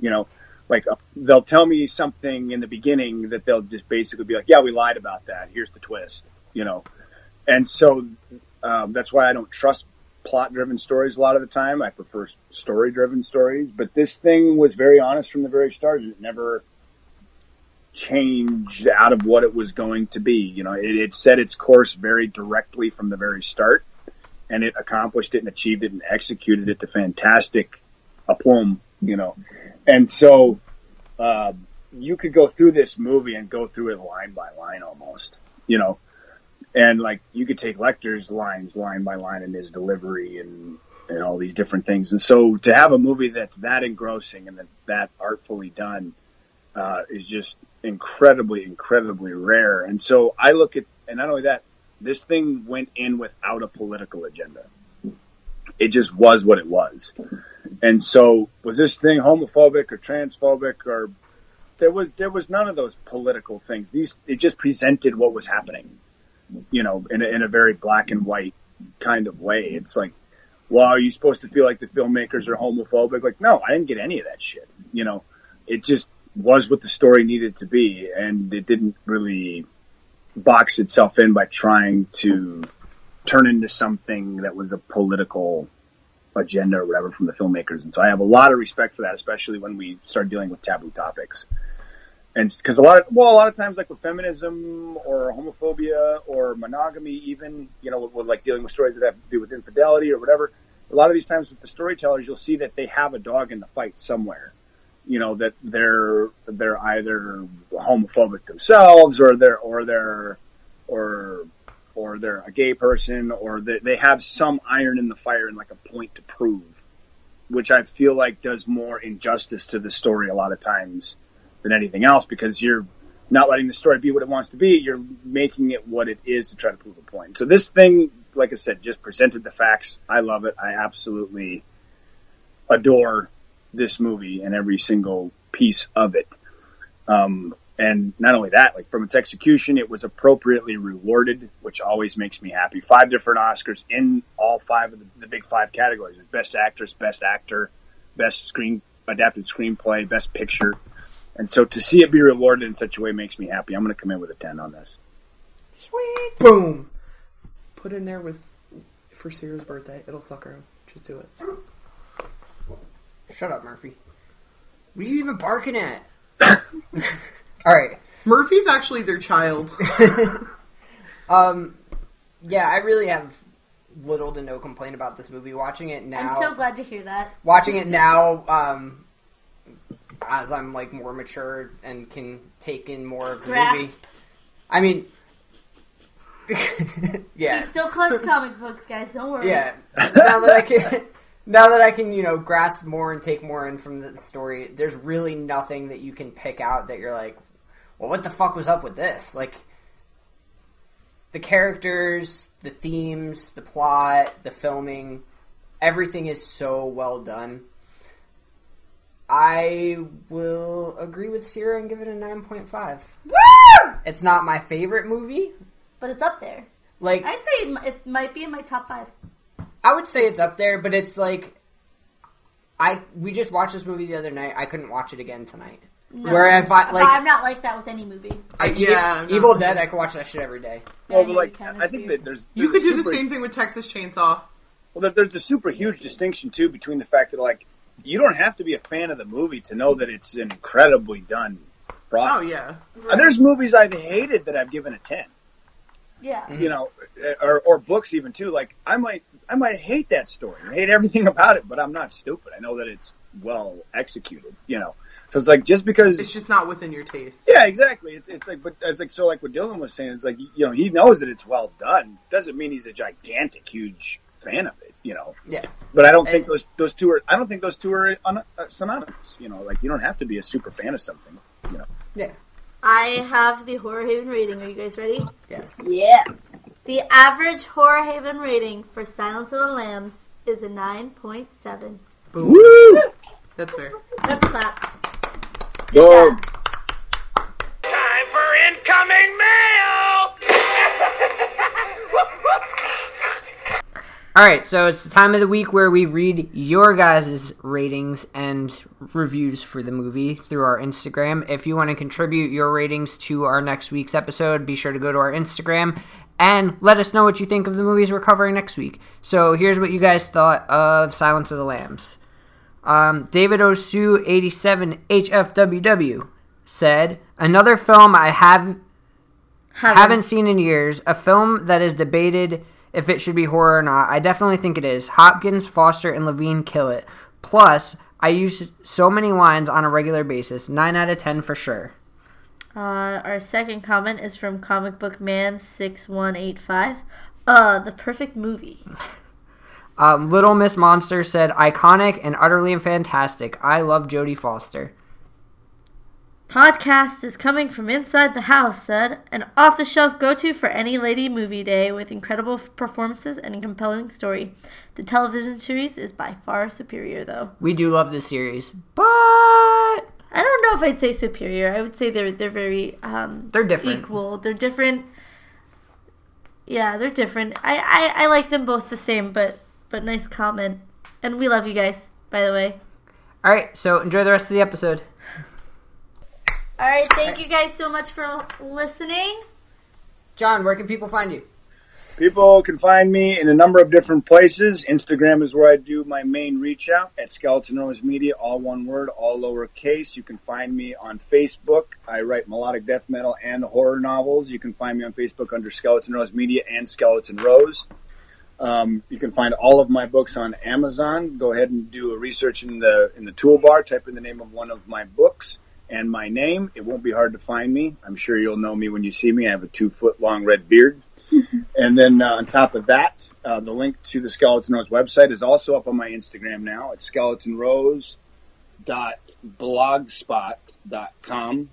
S10: You know, like uh, they'll tell me something in the beginning that they'll just basically be like, "Yeah, we lied about that. Here's the twist." You know, and so um, that's why I don't trust plot driven stories a lot of the time. I prefer story driven stories. But this thing was very honest from the very start. It never changed out of what it was going to be. You know, it, it set its course very directly from the very start, and it accomplished it and achieved it and executed it to fantastic aplomb. You know, and so uh, you could go through this movie and go through it line by line almost. You know, and like you could take Lecter's lines line by line in his delivery and and all these different things. And so to have a movie that's that engrossing and that that artfully done uh, is just incredibly, incredibly rare. And so I look at, and not only that, this thing went in without a political agenda. It just was what it was. And so was this thing homophobic or transphobic or there was there was none of those political things. These it just presented what was happening, you know, in a, in a very black and white kind of way. It's like, well, are you supposed to feel like the filmmakers are homophobic? Like, no, I didn't get any of that shit. You know, it just was what the story needed to be, and it didn't really box itself in by trying to turn into something that was a political agenda or whatever from the filmmakers. And so I have a lot of respect for that, especially when we start dealing with taboo topics. And because a lot of, well, a lot of times like with feminism or homophobia or monogamy, even, you know, with, with like dealing with stories that have to do with infidelity or whatever, a lot of these times with the storytellers, you'll see that they have a dog in the fight somewhere. You know, that they're, they're either homophobic themselves or they're, or they're, or or they're a gay person, or they, they have some iron in the fire and like a point to prove, which I feel like does more injustice to the story a lot of times than anything else because you're not letting the story be what it wants to be. You're making it what it is to try to prove a point. So this thing, like I said, just presented the facts. I love it. I absolutely adore this movie and every single piece of it. Um, and not only that, like from its execution, it was appropriately rewarded, which always makes me happy. Five different Oscars in all five of the, the big five categories: best actress, best actor, best screen adapted screenplay, best picture. And so to see it be rewarded in such a way makes me happy. I'm going to come in with a ten on this. Sweet.
S9: Boom. Put in there with for Sarah's birthday. It'll suck her. Just do it.
S8: Shut up, Murphy. What are you even barking at? All right.
S9: Murphy's actually their child.
S8: Um, yeah, I really have little to no complaint about this movie. Watching it now,
S7: I'm so glad to hear that.
S8: watching it now, um, as I'm like more mature and can take in more of the
S7: Grasp.
S8: movie. I mean,
S7: He
S8: yeah,
S7: still collects comic books, guys. Don't worry.
S8: yeah. Now that I can, now that I can, you know, grasp more and take more in from the story, there's really nothing that you can pick out that you're like, well, what the fuck was up with this? Like, the characters, the themes, the plot, the filming, everything is so well done. I will agree with Sierra and give it a 9.5.
S7: Woo!
S8: It's not my favorite movie.
S7: But it's up there.
S8: Like,
S7: I'd say it, might be in my top five.
S8: I would say it's up there, but it's like I we just watched this movie the other night. I couldn't watch it again tonight.
S7: No.
S8: Where if I like
S7: I'm not like that with any movie.
S9: I, yeah,
S8: Evil
S9: no.
S8: Dead, I could watch that shit every day.
S10: Well,
S7: Yeah,
S10: oh,
S7: but
S10: like
S7: can,
S10: I think
S7: weird.
S10: that there's
S9: You could
S10: a
S9: do the same thing with Texas Chainsaw.
S10: Well, there, there's a super huge distinction too between the fact that like you don't have to be a fan of the movie to know that it's an incredibly done
S9: Oh yeah,
S10: And there's movies I've hated that I've given a ten.
S7: Yeah.
S10: You know, uh, or, or books even too. Like I might I might hate that story, or hate everything about it, but I'm not stupid. I know that it's well executed. You know, so it's like just because
S9: it's just not within your taste.
S10: Yeah, exactly. It's it's like, but it's like so. Like what Dylan was saying, it's like you know he knows that it's well done. Doesn't mean he's a gigantic, huge fan of it. You know.
S8: Yeah.
S10: But I don't think
S8: And-
S10: those those two are. I don't think those two are un, uh, synonymous. You know, like you don't have to be a super fan of something. You know.
S8: Yeah.
S7: I have the Horror Haven rating. Are you guys ready?
S8: Yes.
S1: Yeah.
S7: The average Horror Haven rating for Silence of the Lambs is a 9.7.
S9: Boom.
S10: Woo!
S9: That's fair.
S7: Let's clap.
S10: Go.
S7: job.
S2: Time for incoming mail!
S8: All right, so it's the time of the week where we read your guys' ratings and reviews for the movie through our Instagram. If you want to contribute your ratings to our next week's episode, be sure to go to our Instagram and let us know what you think of the movies we're covering next week. So here's what you guys thought of Silence of the Lambs. Um, David Osu, 87 HFWW, said, Another film I have haven't seen in years. A film that is debated if it should be horror or not. I definitely think it is. Hopkins, Foster, and Levine kill it. Plus, I use so many lines on a regular basis. 9 out of 10 for sure.
S7: Uh, our second comment is from Comic Book Man 6185. Uh, the perfect movie.
S8: Um, Little Miss Monster said, iconic and utterly fantastic. I love Jodie Foster.
S7: Podcast is coming from inside the house, said. An off the shelf go to for any lady movie day with incredible performances and a compelling story. The television series is by far superior, though.
S8: We do love this series, but
S7: I don't know if I'd say superior. I would say they're they're very um,
S8: They're different.
S7: equal. They're different. Yeah, they're different. I, I, I like them both the same, but but nice comment. And we love you guys, by the way.
S8: all right. So enjoy the rest of the episode.
S7: All right, thank you guys so much for listening.
S8: John, where can people find you?
S10: People can find me in a number of different places. Instagram is where I do my main reach out at Skeleton Rose Media, all one word, all lowercase. You can find me on Facebook. I write melodic death metal and horror novels. You can find me on Facebook under Skeleton Rose Media and Skeleton Rose. Um, you can find all of my books on Amazon. Go ahead and do a research in the in the toolbar. Type in the name of one of my books and my name. It won't be hard to find me. I'm sure you'll know me when you see me. I have a two foot long red beard. And then uh, on top of that, uh, the link to the Skeleton Rose website is also up on my Instagram now. It's skeletonrose.blogspot.com.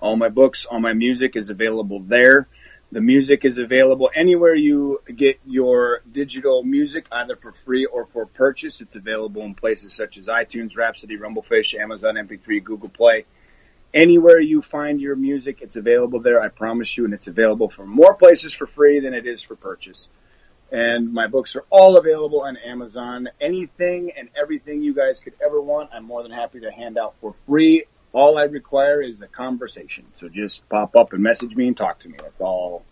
S10: All my books, all my music is available there. The music is available anywhere you get your digital music, either for free or for purchase. It's available in places such as iTunes, Rhapsody, Rumblefish, Amazon MP3, Google Play anywhere you find your music, it's available there. I promise you, and it's available for more places for free than it is for purchase. And my books are all available on Amazon. Anything and everything you guys could ever want, I'm more than happy to hand out for free. All I require is a conversation. So just pop up and message me and talk to me. That's all.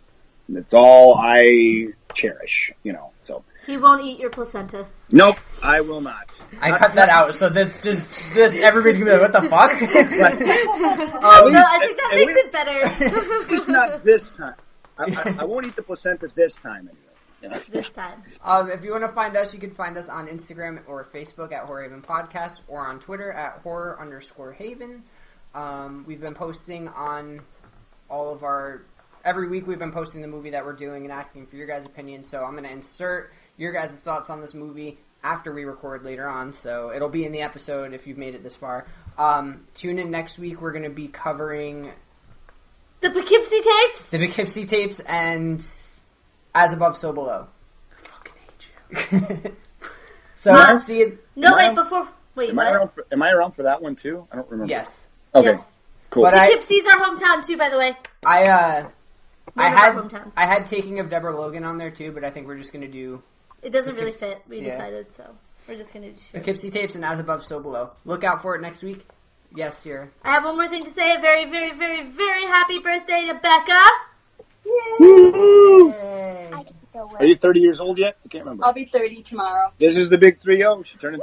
S10: That's all I cherish. You know. So
S7: He won't eat your placenta.
S10: Nope, I will not.
S8: I cut that out, so that's just this. Everybody's gonna be like, "What the fuck?"
S10: At
S7: no,
S10: least-
S7: I think that
S10: at
S7: makes
S10: least-
S7: it better.
S10: Just not this time. I, I, I won't eat the placenta this time anyway. You know?
S7: this time.
S8: Um, if you want to find us, you can find us on Instagram or Facebook at Horror Haven Podcast or on Twitter at horror underscore haven. Um, we've been posting on all of our. Every week we've been posting the movie that we're doing and asking for your guys' opinion. So I'm going to insert your guys' thoughts on this movie after we record later on. So it'll be in the episode if you've made it this far. Um, tune in next week. We're going to be covering
S7: The Poughkeepsie tapes.
S8: the Poughkeepsie tapes and As Above, So Below. I Fucking hate you. So
S7: Huh?
S8: see it.
S7: No,
S10: Am
S7: wait, before. Wait,
S10: Am I, around for, am I around for that one too? I don't remember.
S8: Yes,
S10: Okay.
S7: Yes.
S10: Cool.
S8: but I
S7: Poughkeepsie's our hometown too, by the way.
S8: I uh
S7: One
S8: I had
S7: hometowns.
S8: I had taking of Deborah Logan on there too, but I think we're just gonna do
S7: It doesn't really fit. We
S8: Yeah.
S7: decided, so we're just gonna. do
S8: Poughkeepsie tapes and As Above, So Below. Look out for it next week. Yes, Sierra.
S7: I have one more thing to say. A very, very, very, very happy birthday to Becca.
S8: Yay.
S10: Are you 30 years old yet? I can't remember.
S1: I'll be 30 tomorrow.
S10: This is the big 3-0. She turned 30.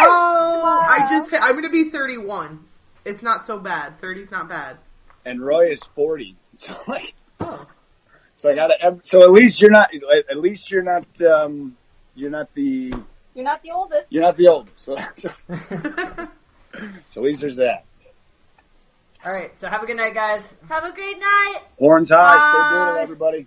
S9: Oh, I just hit, I'm gonna be 31. It's not so bad. 30's not bad.
S10: And Roy is 40. So like,
S9: Oh.
S10: So I gotta, so at least you're not, at least you're not, um, you're not the,
S1: You're not the oldest.
S10: you're not the oldest. So, so, so at least there's that.
S8: All right, so have a good night, guys.
S7: Have a great night.
S10: Horns high. Stay
S9: Bye.
S10: brutal, everybody.